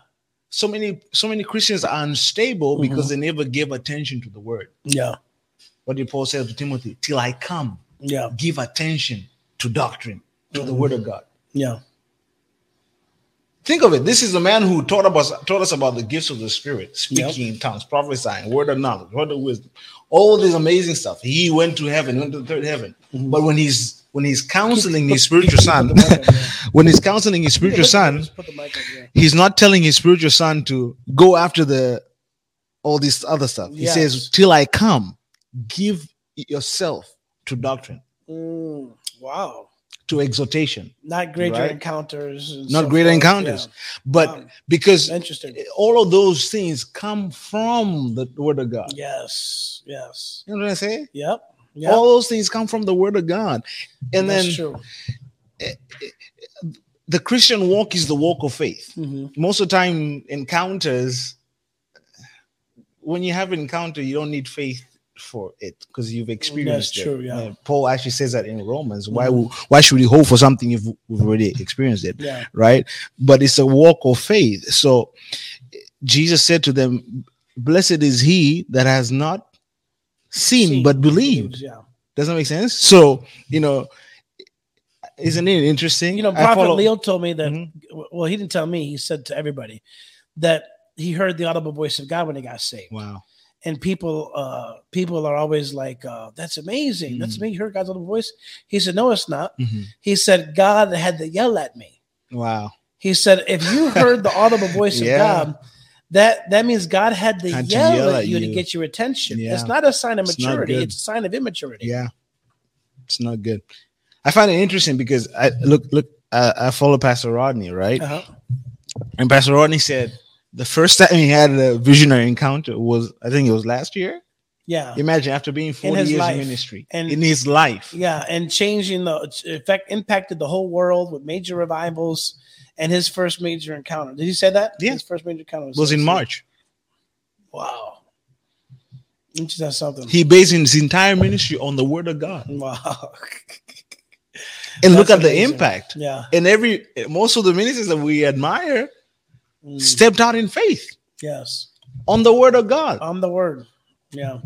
so many so many christians are unstable Mhm. because they never give attention to the word yeah, what did paul say to timothy till i come yeah, give attention to doctrine to the Mhm. word of god yeah. Think of it this is the man who taught us taught us about the gifts of the spirit speaking in tongues prophesying word of knowledge word of wisdom all this amazing stuff he went to heaven went to the third heaven Mhm. but when he's when he's counseling his spiritual son the mic up, yeah. when he's counseling his spiritual son just put the mic up, yeah. he's not telling his spiritual son to go after the all this other stuff. He Yes. says, "Till I come, give yourself to doctrine, Mm, wow, to exhortation, not greater Right. encounters. not so greater forth. encounters, but Wow. because Interesting. all of those things come from the word of God. Yes. Yes. You know what I say? Yep. Yep. All those things come from the word of God, and That's then true. Eh, eh, the Christian walk is the walk of faith. Mhm. Most of the time, encounters. When you have an encounter, you don't need faith for it because you've experienced it. true, yeah. Uh, Paul actually says that in Romans. Why Mhm. wo- why should we hope for something if we've already experienced it? Yeah. Right? But it's a walk of faith. So Jesus said to them, Blessed is he that has not seen, Seen, but believed. Yeah. Doesn't that make sense? So, you know, isn't it interesting? You know, Prophet follow- Leo told me that. Mhm. Well, he didn't tell me. He said to everybody that he heard the audible voice of God when he got saved. Wow. And people, uh, people are always like, uh, "That's amazing. That's Mhm. me. You heard God's audible voice." He said, "No, it's not." Mhm. He said, "God had to yell at me." Wow. He said, "If you heard the audible voice Yeah. of God." That, that means God had to, Had to yell, yell at at you, to get your attention. Yeah. It's not a sign of maturity; it's a sign of immaturity. Yeah, it's not good. I find it interesting because I look look. Uh, I follow Pastor Rodney, right? Uh-huh. And Pastor Rodney said the first time he had a visionary encounter was, I think it was last year. Yeah. Imagine after being forty his years life. in ministry, And- in his life. Yeah, and changing the effect impacted the whole world with major revivals and his first major encounter. Did you say that? Yeah. His first major encounter was in March. Wow. Is something. He based his entire ministry on the Word of God, wow. and look That's at the impact. yeah. And every most of the ministers that we admire Mm, stepped out in faith yes. on the Word of God. On the word. Yeah.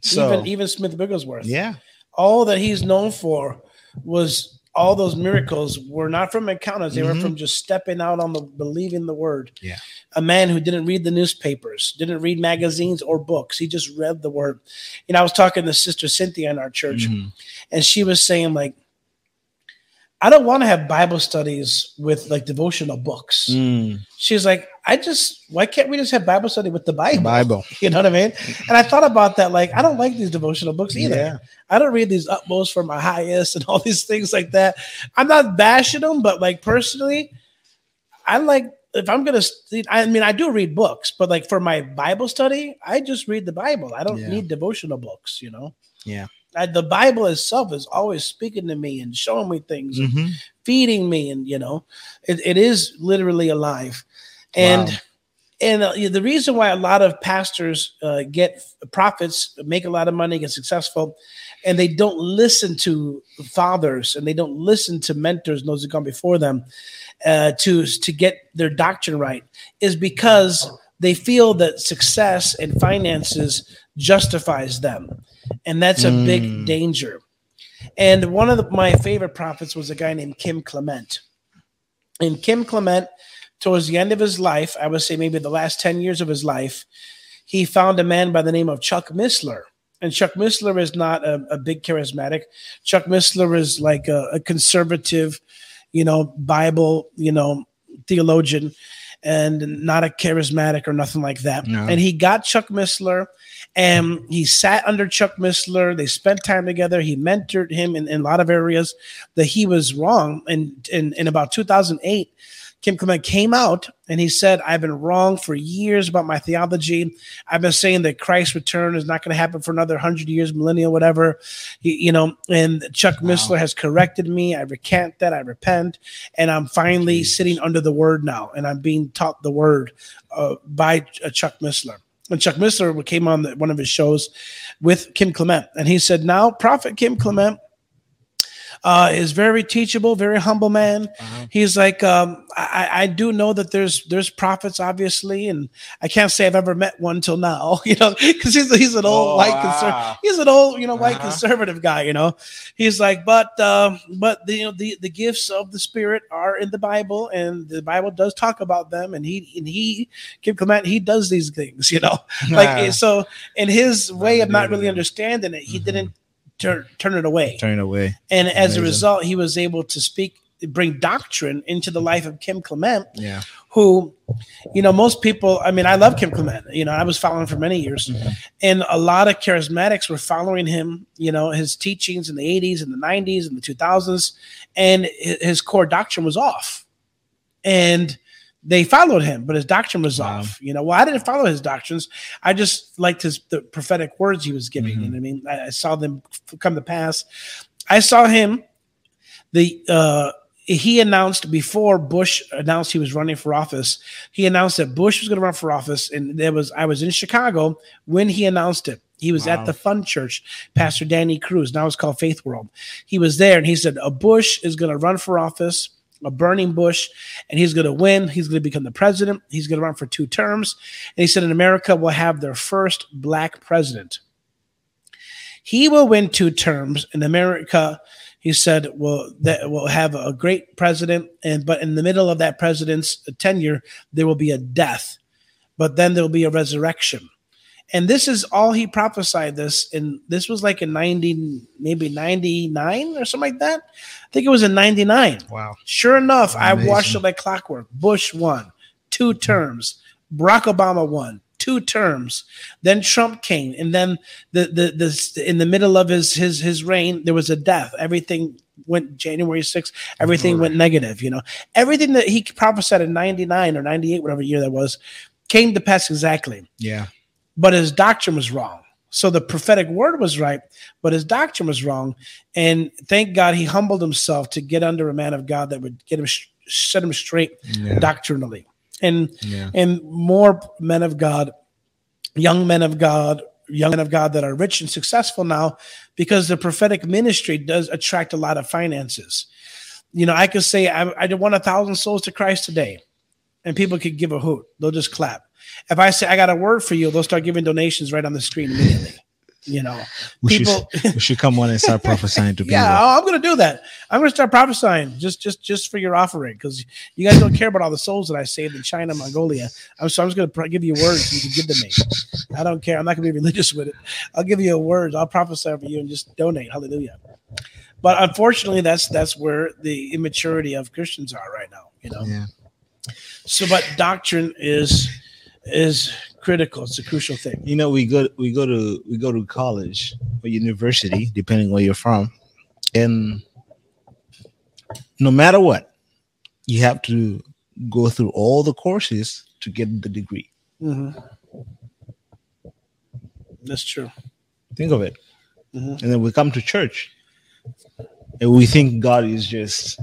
So even even Smith Wigglesworth. yeah, All that he's known for was all those miracles were not from encounters. They were Mhm. from just stepping out on the believing the word. Yeah. A man who didn't read the newspapers, didn't read magazines or books. He just read the word. You know, I was talking to Sister Cynthia in our church, Mhm. and she was saying, like, I don't want to have Bible studies with like devotional books. Mm, She's like, I just, why can't we just have Bible study with the Bible? Bible. You know what I mean? And I thought about that. Like, I don't like these devotional books either. Yeah. I don't read these utmost for my highest and all these things like that. I'm not bashing them, but like personally, I like if I'm gonna. I mean, I do read books, but like for my Bible study, I just read the Bible. I don't Yeah. need devotional books. You know. Yeah. I, the Bible itself is always speaking to me and showing me things, Mhm. feeding me, and you know, it, it is literally alive. And Wow. and uh, the reason why a lot of pastors uh, get profits, make a lot of money, get successful, and they don't listen to fathers and they don't listen to mentors, and those who come before them, uh, to to get their doctrine right, is because they feel that success and finances justifies them, and that's a big Mm. danger. And one of the, my favorite prophets was a guy named Kim Clement. And Kim Clement, towards the end of his life, I would say maybe the last 10 years of his life, he found a man by the name of Chuck Missler. And Chuck Missler is not a, a big charismatic. Chuck Missler is like a, a conservative, you know, Bible, you know, theologian and not a charismatic or nothing like that. No. And he got Chuck Missler and he sat under Chuck Missler. They spent time together. He mentored him in, in a lot of areas that he was wrong. And in, in about 2008, Kim Clement came out and he said, I've been wrong for years about my theology. I've been saying that Christ's return is not going to happen for another hundred years, millennial, whatever. He, you know, and Chuck Wow. Missler has corrected me. I recant that. I repent. And I'm finally sitting under the word now. And I'm being taught the word uh, by uh, Chuck Missler. And Chuck Missler came on one of his shows with Kim Clement. And he said, Now, Prophet Kim Clement uh, is very teachable, very humble man. Wow. He's like, um, I, I do know that there's there's prophets, obviously, and I can't say I've ever met one till now, you know, because he's he's an old Oh, white wow. conservative. He's an old, you know, white Uh-huh. conservative guy, you know. He's like, but um, but the you know the the gifts of the Spirit are in the Bible, and the Bible does talk about them, and he and he Kim Clement he does these things, you know, like so in his way of not really understanding it, he Mhm. didn't turn turn it away. Turn it away. And as a result, he was able to speak, bring doctrine into the life of Kim Clement, Yeah. who, you know, most people, I mean, I love Kim Clement. You know, I was following for many years. Mhm. And a lot of charismatics were following him, you know, his teachings in the 80s and the 90s and the 2000s. And his core doctrine was off. And they followed him, but his doctrine was Wow. off. You know, well, I didn't follow his doctrines. I just liked his the prophetic words he was giving. Mhm. Know what I mean? I, I saw them come to pass. I saw him. The uh, he announced before Bush announced he was running for office. He announced that Bush was going to run for office, and there was I was in Chicago when he announced it. He was Wow. at the Fun Church, Pastor Danny Cruz. Now it's called Faith World. He was there, and he said a Bush is going to run for office, a burning bush, and he's going to win. He's going to become the president. He's going to run for two terms, and he said in America we'll have their first black president. He will win two terms in America. He said, "Well, that will have a great president, and but in the middle of that president's tenure, there will be a death, but then there will be a resurrection." And this is all he prophesied. This and this was like in ninety, maybe ninety nine or something like that. I think it was in ninety nine. Wow. Sure enough, I Amazing. watched it like clockwork. Bush won two hmm. terms. Barack Obama won two terms. Then Trump came, and then the the the in the middle of his his his reign, there was a death. Everything went January 6th, everything went negative. You know, everything that he prophesied in '99 or '98, whatever year that was, came to pass exactly Yeah. But his doctrine was wrong. So the prophetic word was right, but his doctrine was wrong. And thank God he humbled himself to get under a man of God that would get him set him straight Yeah. doctrinally. And Yeah. and more men of God, young men of God, young men of God that are rich and successful now because the prophetic ministry does attract a lot of finances. You know, I could say I, I did want a thousand souls to Christ today, and people could give a hoot. They'll just clap. If I say I got a word for you, they'll start giving donations right on the screen immediately. You know, We people. should we should come on and start prophesying to people. Yeah, oh, I'm going to do that. I'm going to start prophesying just just just for your offering because you guys don't care about all the souls that I saved in China, Mongolia. I'm so I'm just going to give you words you can give to me. I don't care. I'm not going to be religious with it. I'll give you a word. I'll prophesy over you and just donate. Hallelujah. But unfortunately, that's that's where the immaturity of Christians are right now. You know. Yeah. So, but doctrine is is critical. It's a crucial thing. You know, we go we go to we go to college or university, depending where you're from, and no matter what, you have to go through all the courses to get the degree. Mm-hmm. That's true. Think of it. Mhm. And then we come to church and we think God is just,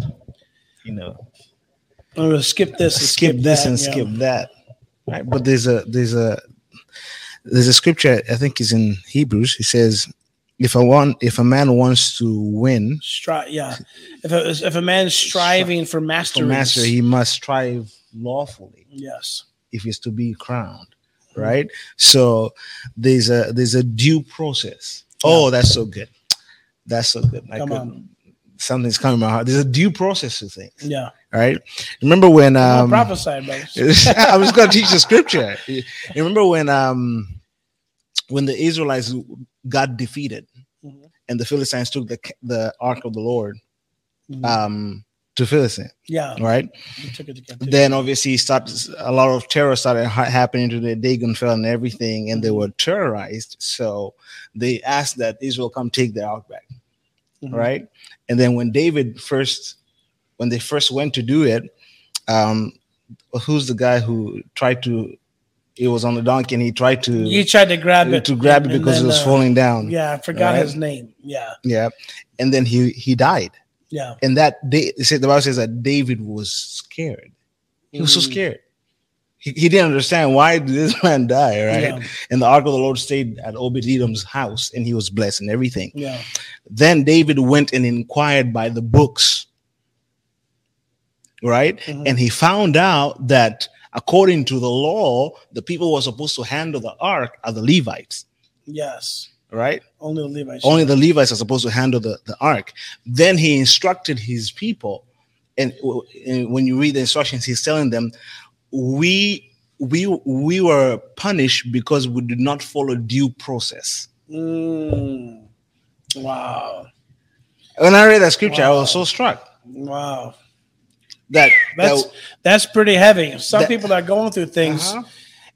you know, I'm gonna skip this. And skip, this that, and yeah. skip that. Right. But there's a there's a there's a scripture I think is in Hebrews. It says, if a one if a man wants to win Stri- yeah. If a, if a man's striving for for mastery, master, he must strive lawfully yes. if he's to be crowned. Mm-hmm. Right. So there's a there's a due process. Oh, that's so good. That's so good. I Come could- on. Something's coming to my heart. There's a due process to things. Yeah. Right. Remember when Um, prophesy. I was going to teach the scripture. You remember when um when the Israelites got defeated Mhm. and the Philistines took the the ark of the Lord Mhm. um to Philistine, yeah. right? Took it to. Then obviously started a lot of terror started ha- happening to the Dagon fell and everything, and they were terrorized. So they asked that Israel come take their ark Mhm. right? And then when David first when they first went to do it, um, who's the guy who tried to? It was on the donkey, and he tried to You tried to grab it to grab it because it was uh, falling down. Yeah, I forgot Right? his name. Yeah, yeah. And then he he died, yeah. and that day, the Bible says that David was scared. He was so Mhm. scared. He, he didn't understand why did this man die, right? Yeah. And the ark of the Lord stayed at Obed Edom's house, and he was blessed and everything. Yeah. Then David went and inquired by the books, right? Mhm. And he found out that according to the law, the people who were supposed to handle the ark are the Levites, Yes. right? Only the Levites. Only the Levites are supposed to handle the, the ark. Then he instructed his people, and when you read the instructions, he's telling them, "We we we were punished because we did not follow due process." Mm. Wow. When I read that scripture, I was so struck Wow. that That's that, that's pretty heavy. Some That- people are going through things Uh-huh.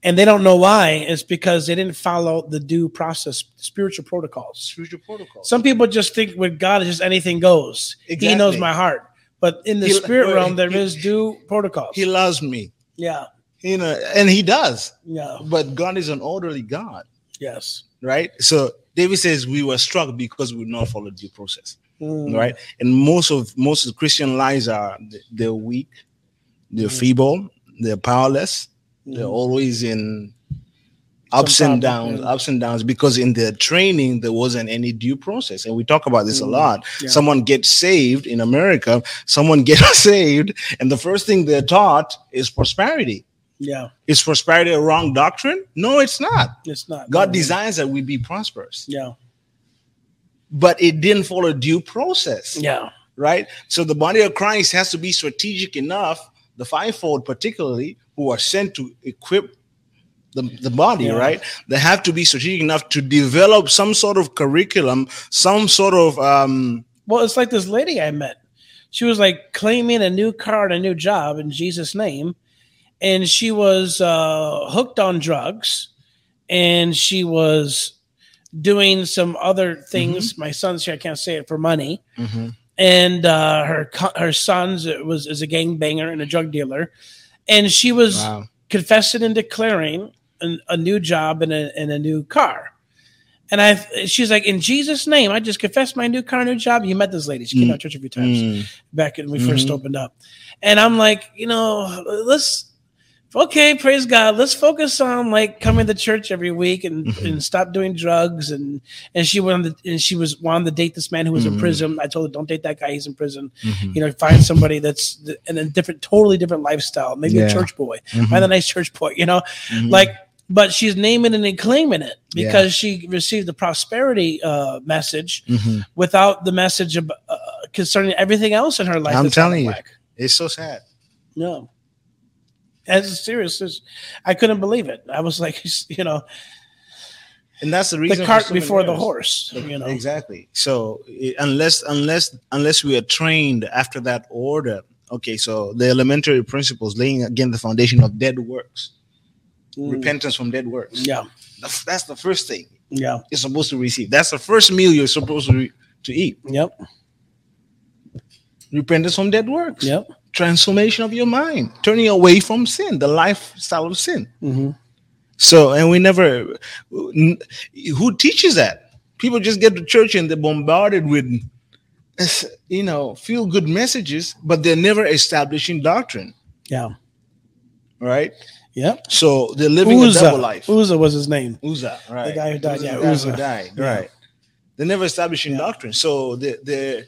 and they don't know why. It's because they didn't follow the due process, spiritual protocols. spiritual protocols. Some people just think with God, it's just anything goes. He knows my heart. But in the He- spirit realm, there he- is due protocols. He loves me, yeah. you know, and he does. Yeah. But God is an orderly God, Yes. right? So David says we were struck because we did not follow due process. Mm. right? And most of most of the Christian lives are they're weak, they're Mhm. feeble, they're powerless, they're Mhm. always in ups and downs, yeah. ups and downs because in their training there wasn't any due process, and we talk about this a Mhm. lot. Yeah. Someone gets saved in America, someone gets saved, and the first thing they're taught is prosperity. Yeah. Is prosperity a wrong doctrine? No, it's not. It's not. God No. designs that we be prosperous, Yeah. but it didn't follow due process. Yeah. right? So the body of Christ has to be strategic enough, the fivefold particularly, who are sent to equip the, the body, Yeah. right? They have to be strategic enough to develop some sort of curriculum, some sort of um Well, it's like this lady I met. She was like claiming a new car and a new job in Jesus' name. And she was uh, hooked on drugs and she was doing some other things. My son's here, I can't say it for money. And uh, her her son's was is a gangbanger and a drug dealer. And she was wow. confessing and declaring an, a new job and a, and a new car. And I, she's like, in Jesus' name, I just confessed my new car, new job. You met this lady; she came Mm. out to church a few times Mm. back when we 1st Mhm. opened up. And I'm like, you know, let's okay, praise God. Let's focus on like coming to church every week and, Mhm. and stop doing drugs. And and she wanted to, and she was wanting to date this man who was in Mhm. prison. I told her, don't date that guy. He's in prison. Mhm. You know, find somebody that's in a different, totally different lifestyle. Maybe Yeah. a church boy. Mhm. Find a nice church boy. You know, Mhm. like but she's naming it and claiming it Yeah. because she received the prosperity uh, message Mhm. without the message of, uh, concerning everything else in her life. I'm that's out of telling you. whack. it's so sad. no, as serious as I couldn't believe it. I was like, you know, and that's the reason the cart so before the horse. You know, Exactly. So unless unless unless we are trained after that order, okay. So the elementary principles, laying again the foundation of dead works, Mm. repentance from dead works. Yeah, That's, that's the first thing yeah, you're supposed to receive. That's the first meal you're supposed to re- to eat. yep, Repentance from dead works. yep. Transformation of your mind, turning away from sin, the lifestyle of sin. hmm So, and we never, who teaches that? People just get to church and they're bombarded with, you know, feel good messages, but they're never establishing doctrine, Yeah, right? Yep. So they're living a double life. Uzzah was his name. Uzzah, right? The guy who died, Uzzah, yeah, guy who died, Yeah. right? They're never establishing Yeah. doctrine, so they're they're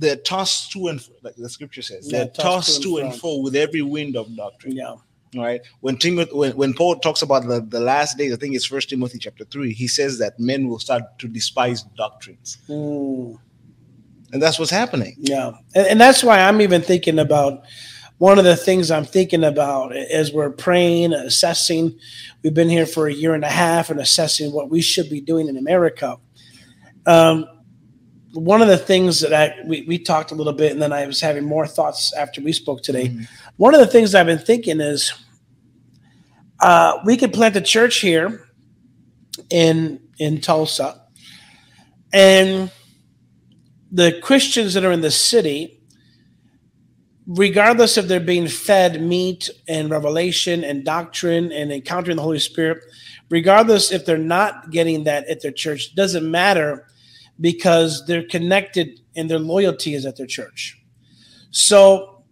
they're tossed to and fro, like the scripture says. Yeah, they're tossed tossed to and and fro. fro with every wind of doctrine. Yeah, right when timothy when, when paul talks about the, the last days i think it's first timothy chapter 3 he says that men will start to despise doctrines Mm, and that's what's happening yeah, and, and that's why I'm even thinking about. One of the things I'm thinking about as we're praying, assessing, we've been here for a year and a half and assessing what we should be doing in America. Um, one of the things that I we, we talked a little bit, and then I was having more thoughts after we spoke today. One of the things I've been thinking is uh, we could plant a church here in in Tulsa, and the Christians that are in the city, regardless if they're being fed meat and revelation and doctrine and encountering the Holy Spirit, regardless if they're not getting that at their church, doesn't matter because they're connected and their loyalty is at their church. So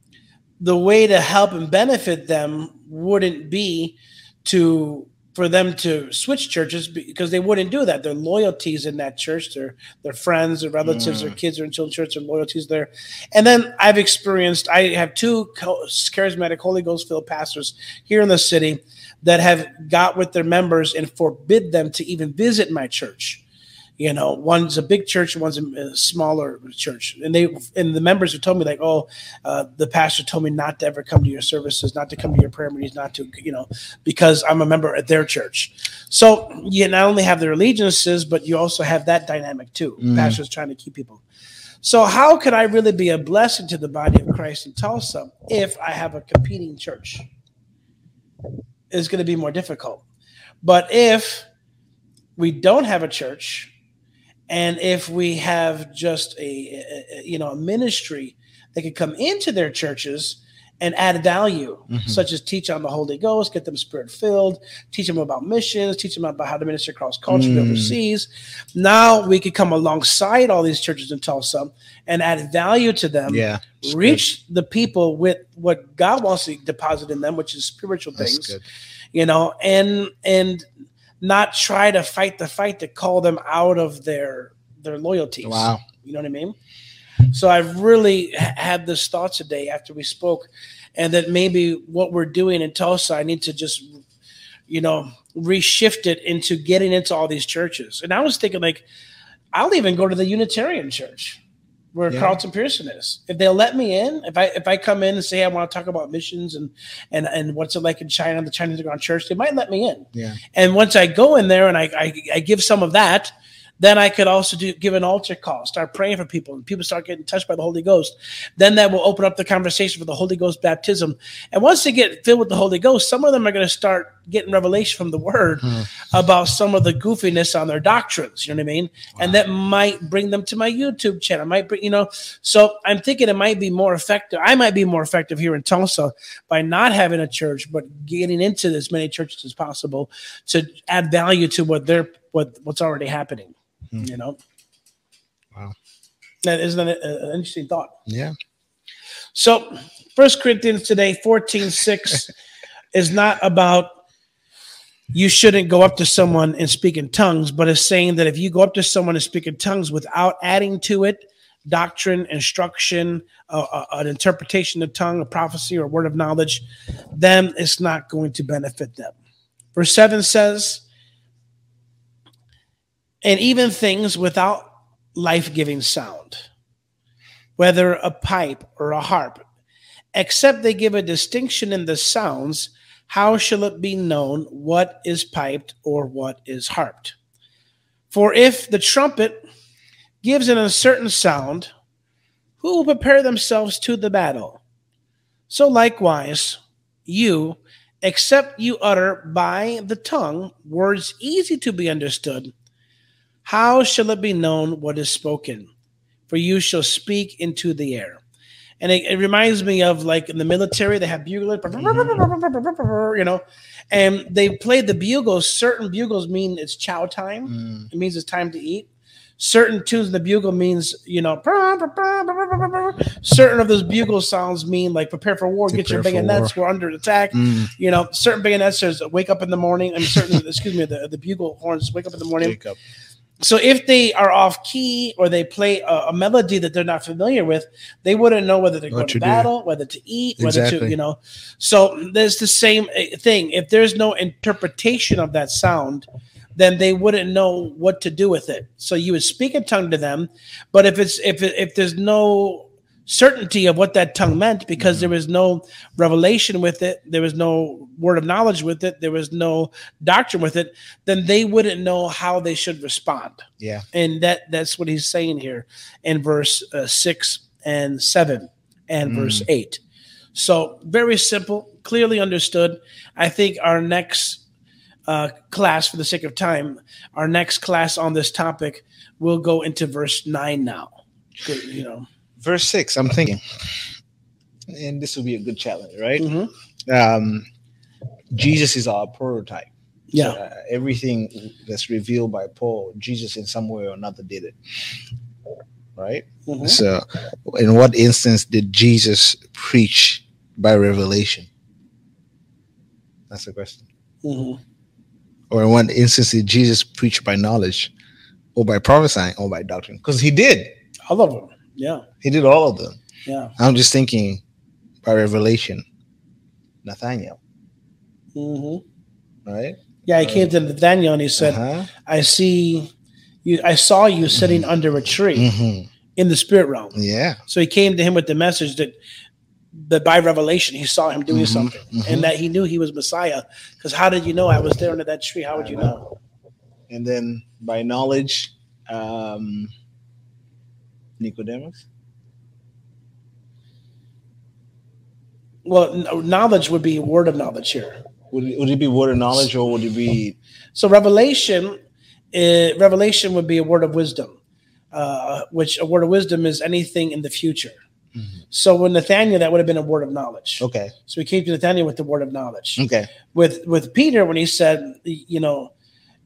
the way to help and benefit them wouldn't be to for them to switch churches because they wouldn't do that. Their loyalties in that church, their their friends, their relatives, their mm. kids are in children's church, their loyalties there. And then I've experienced. I have two charismatic Holy Ghost filled pastors here in the city that have got with their members and forbid them to even visit my church. You know, one's a big church, and one's a smaller church, and they and the members have told me like, oh, uh, the pastor told me not to ever come to your services, not to come to your prayer meetings, not to, you know, because I'm a member at their church. So you not only have their allegiances, but you also have that dynamic too. Pastors trying to keep people. So how could I really be a blessing to the body of Christ in Tulsa if I have a competing church? It's going to be more difficult. But if we don't have a church, and if we have just a, a- you know a ministry that could come into their churches and add value, such as teach on the Holy Ghost, get them spirit filled, teach them about missions, teach them about how to minister cross culturally Mm. overseas. Now we could come alongside all these churches in Tulsa and add value to them. yeah Reach the people with what God wants to deposit in them, which is spiritual that's things good you know, and and not try to fight the fight to call them out of their their loyalties. wow You know what I mean? So I've really had this thought today after we spoke, and that maybe what we're doing in Tulsa, I need to just, you know, reshift it into getting into all these churches. And I was thinking, like, I'll even go to the Unitarian Church where Yeah. Carlton Pearson is. If they'll let me in, if I if I come in and say I want to talk about missions and and and what's it like in China, the Chinese underground church, they might let me in. yeah And once I go in there and I, I, I give some of that, then I could also do give an altar call, start praying for people, and people start getting touched by the Holy Ghost. Then that will open up the conversation for the Holy Ghost baptism. And once they get filled with the Holy Ghost, some of them are going to start getting revelation from the Word hmm. about some of the goofiness on their doctrines. You know what I mean? And that might bring them to my YouTube channel. Might bring you know. So I'm thinking it might be more effective. I might be more effective here in Tulsa by not having a church, but getting into as many churches as possible to add value to what they're what what's already happening. You know. Wow. That isn't that an interesting thought. yeah So, First Corinthians today, 14 6, is not about you shouldn't go up to someone and speak in tongues, but it's saying that if you go up to someone and speak in tongues without adding to it doctrine, instruction, uh, uh, an interpretation of tongue, a prophecy, or a word of knowledge, then it's not going to benefit them. Verse 7 says, and even things without life giving sound whether a pipe or a harp, except they give a distinction in the sounds, how shall it be known what is piped or what is harped? For if the trumpet gives an uncertain sound, who will prepare themselves to the battle? So likewise, you, except you utter by the tongue words easy to be understood, how shall it be known what is spoken? For you shall speak into the air. And it, it reminds me of like in the military, they have bugler, you know, and they play the bugles. Certain bugles mean it's chow time. Mm. It means it's time to eat. Certain tunes in the bugle means, you know, certain of those bugle sounds mean like prepare for war, get your bayonets, we're under attack. Mm. You know, certain bayonets says wake up in the morning. I mean, certain, excuse me, the, the bugle horns wake up in the morning. So if they are off key or they play a, a melody that they're not familiar with, they wouldn't know whether to go What to to do. battle, whether to eat, whether to, you know. So there's the same uh, thing. If there's no interpretation of that sound, then they wouldn't know what to do with it. So you would speak a tongue to them, but if it's if if there's no certainty of what that tongue meant because there was no revelation with it, there was no word of knowledge with it, there was no doctrine with it, then they wouldn't know how they should respond. Yeah. and that that's what he's saying here in verse uh, 6 and 7 and verse 8 so very simple clearly understood. I think our next uh, class for the sake of time our next class on this topic will go into verse 9 now. Good, you know Verse six, I'm thinking, and this will be a good challenge, right? Mhm. Um, Jesus is our prototype. yeah uh, everything that's revealed by Paul, Jesus in some way or another did it. Right? Mhm. So, in what instance did Jesus preach by revelation? That's the question. Mhm. Or in what instance did Jesus preach by knowledge, or by prophesying, or by doctrine? Because he did. all of them yeah He did all of them. yeah I'm just thinking by revelation, Nathaniel, hmm right? yeah he came to nathaniel and he said Uh-huh. i see you i saw you sitting under a tree Mhm. in the spirit realm Yeah. So he came to him with the message that that by revelation he saw him doing Mhm, something mhm. and that he knew he was Messiah. Because how did you know I was there under that tree? How would you know? And then by knowledge, um, Nicodemus. Well, knowledge would be a word of knowledge here. Would it, would it be word of knowledge or would it be? So revelation, uh, revelation would be a word of wisdom, uh, which a word of wisdom is anything in the future. Mhm. So with Nathaniel, that would have been a word of knowledge. Okay. So he came to Nathaniel with the word of knowledge. Okay. with with Peter when he said, you know,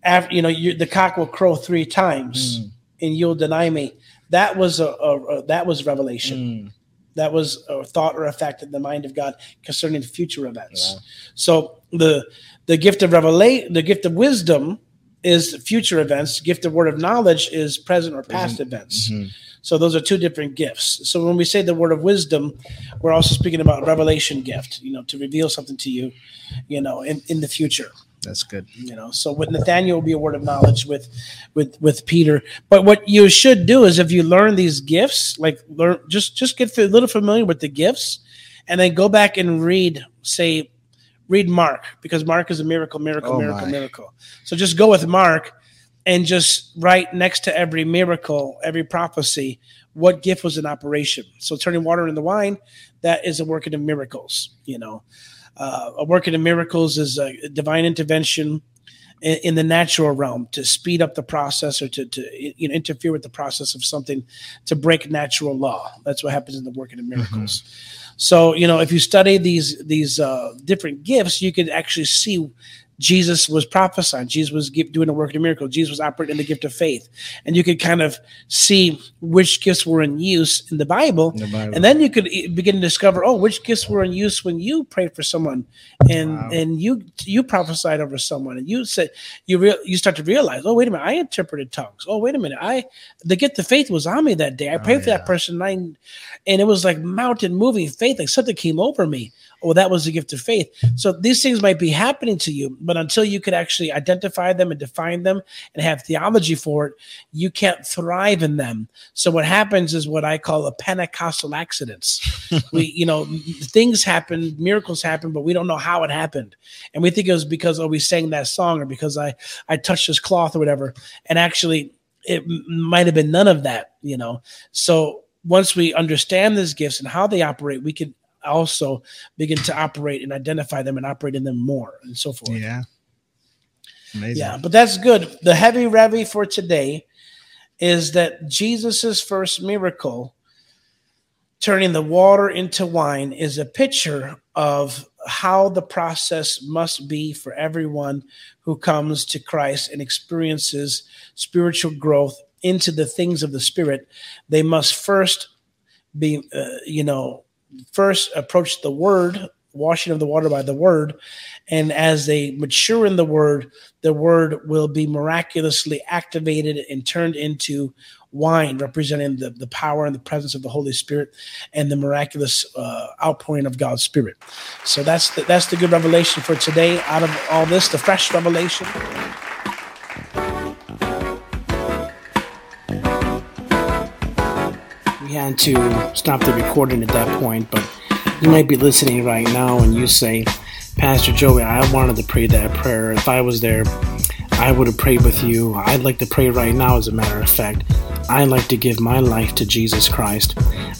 after you know, you, the cock will crow three times Mm, and you'll deny me. That was a, a, a- that was revelation. mm, That was a thought or a fact in the mind of God concerning future events. Yeah. So the the gift of revelation, the gift of wisdom is future events. Gift of word of knowledge is present or past events. mhm. So those are two different gifts. So when we say the word of wisdom, we're also speaking about revelation gift, you know, to reveal something to you, you know, in, in the future That's good. you know so with nathaniel will be a word of knowledge with with with peter but what you should do is if you learn these gifts like learn just just get a little familiar with the gifts and then go back and read say read mark because mark is a miracle miracle Oh, miracle my. miracle so just go with mark and just write next to every miracle every prophecy what gift was in operation so turning water into wine that is a working of miracles you know uh, a working of miracles is a divine intervention in, in the natural realm to speed up the process or to, to you know interfere with the process of something to break natural law. That's what happens in the working of miracles. So you know if you study these these uh, different gifts, you could actually see Jesus was prophesying. Jesus was doing a work of miracle. Jesus was operating in the gift of faith, and you could kind of see which gifts were in use in the Bible. In the Bible. And then you could begin to discover, oh, which gifts were in use when you prayed for someone, and Wow. and you you prophesied over someone, and you said you real you start to realize, oh, wait a minute, I interpreted tongues. Oh, wait a minute, I the gift of faith was on me that day. I oh, prayed for yeah. that person, and, I, and it was like mountain moving faith, like something came over me. Oh, that was a gift of faith. So these things might be happening to you, but until you could actually identify them and define them and have theology for it, you can't thrive in them. So what happens is what I call a Pentecostal accidents. we, you know, things happen, miracles happen, but we don't know how it happened, and we think it was because oh we sang that song or because I I touched this cloth or whatever, and actually it might have been none of that, you know. So once we understand these gifts and how they operate, we can also begin to operate and identify them and operate in them more and so forth. Yeah. Amazing. Yeah, but that's good. The heavy revy for today is that Jesus's first miracle, turning the water into wine, is a picture of how the process must be for everyone who comes to Christ and experiences spiritual growth into the things of the Spirit. They must first be, uh, you know, first approach the Word washing of the water by the word. And as they mature in the word, the word will be miraculously activated and turned into wine, representing the, the power and the presence of the Holy Spirit and the miraculous uh, outpouring of God's Spirit. So that's the, that's the good revelation for today. Out of all this, the fresh revelation. We had to stop the recording at that point, but you might be listening right now and you say, Pastor Joey, I wanted to pray that prayer. If I was there, I would have prayed with you. I'd like to pray right now, as a matter of fact. I'd like to give my life to Jesus Christ.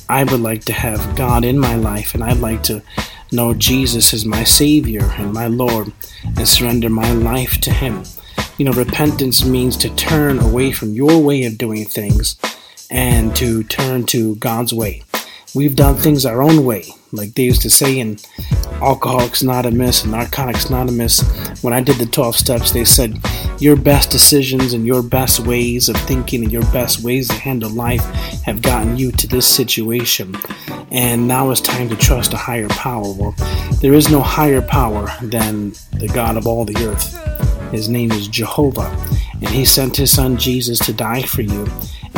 I would like to have God in my life, and I'd like to know Jesus as my Savior and my Lord and surrender my life to Him. You know, repentance means to turn away from your way of doing things and to turn to God's way. We've done things our own way, like they used to say in Alcoholics Anonymous and Narcotics Anonymous. When I did the 12 steps, they said your best decisions and your best ways of thinking and your best ways to handle life have gotten you to this situation. And now it's time to trust a higher power. Well, there is no higher power than the God of all the earth. His name is Jehovah, and He sent His Son Jesus to die for you.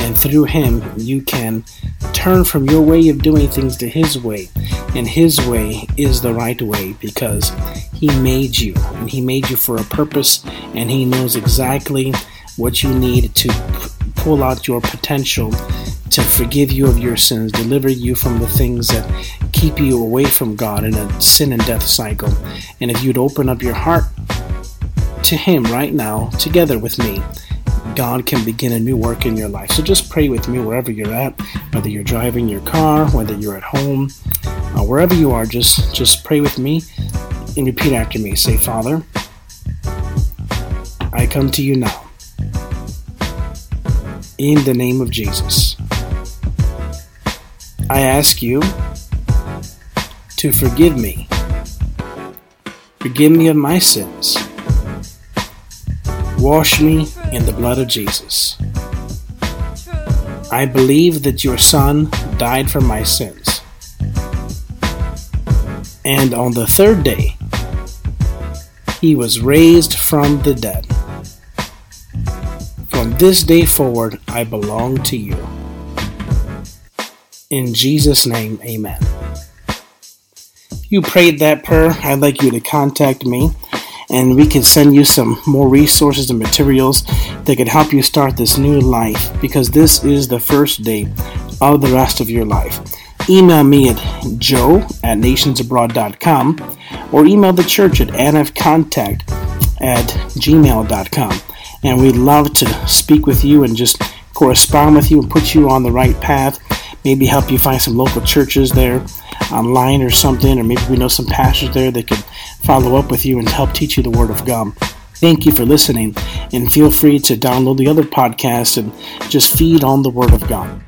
And through him you can turn from your way of doing things to his way. And his way is the right way because he made you. And he made you for a purpose. And he knows exactly what you need to p- pull out your potential to forgive you of your sins deliver you from the things that keep you away from god in a sin and death cycle. And if you'd open up your heart to him right now together with me God can begin a new work in your life. So just pray with me wherever you're at, whether you're driving your car, whether you're at home, uh, wherever you are. Just just pray with me and repeat after me. Say, Father, I come to you now in the name of Jesus. I ask you to forgive me. Forgive me of my sins. Wash me in the blood of Jesus. I believe that your Son died for my sins. And on the third day, he was raised from the dead. From this day forward, I belong to you. In Jesus' name, amen. You prayed that prayer, I'd like you to contact me and we can send you some more resources and materials that can help you start this new life because this is the first day of the rest of your life. Email me at joe at nationsabroad.com or email the church at nfcontact at gmail.com. And we'd love to speak with you and just correspond with you and put you on the right path. Maybe help you find some local churches there online or something, or maybe we know some pastors there that could follow up with you and help teach you the Word of God. Thank you for listening, and feel free to download the other podcasts and just feed on the Word of God.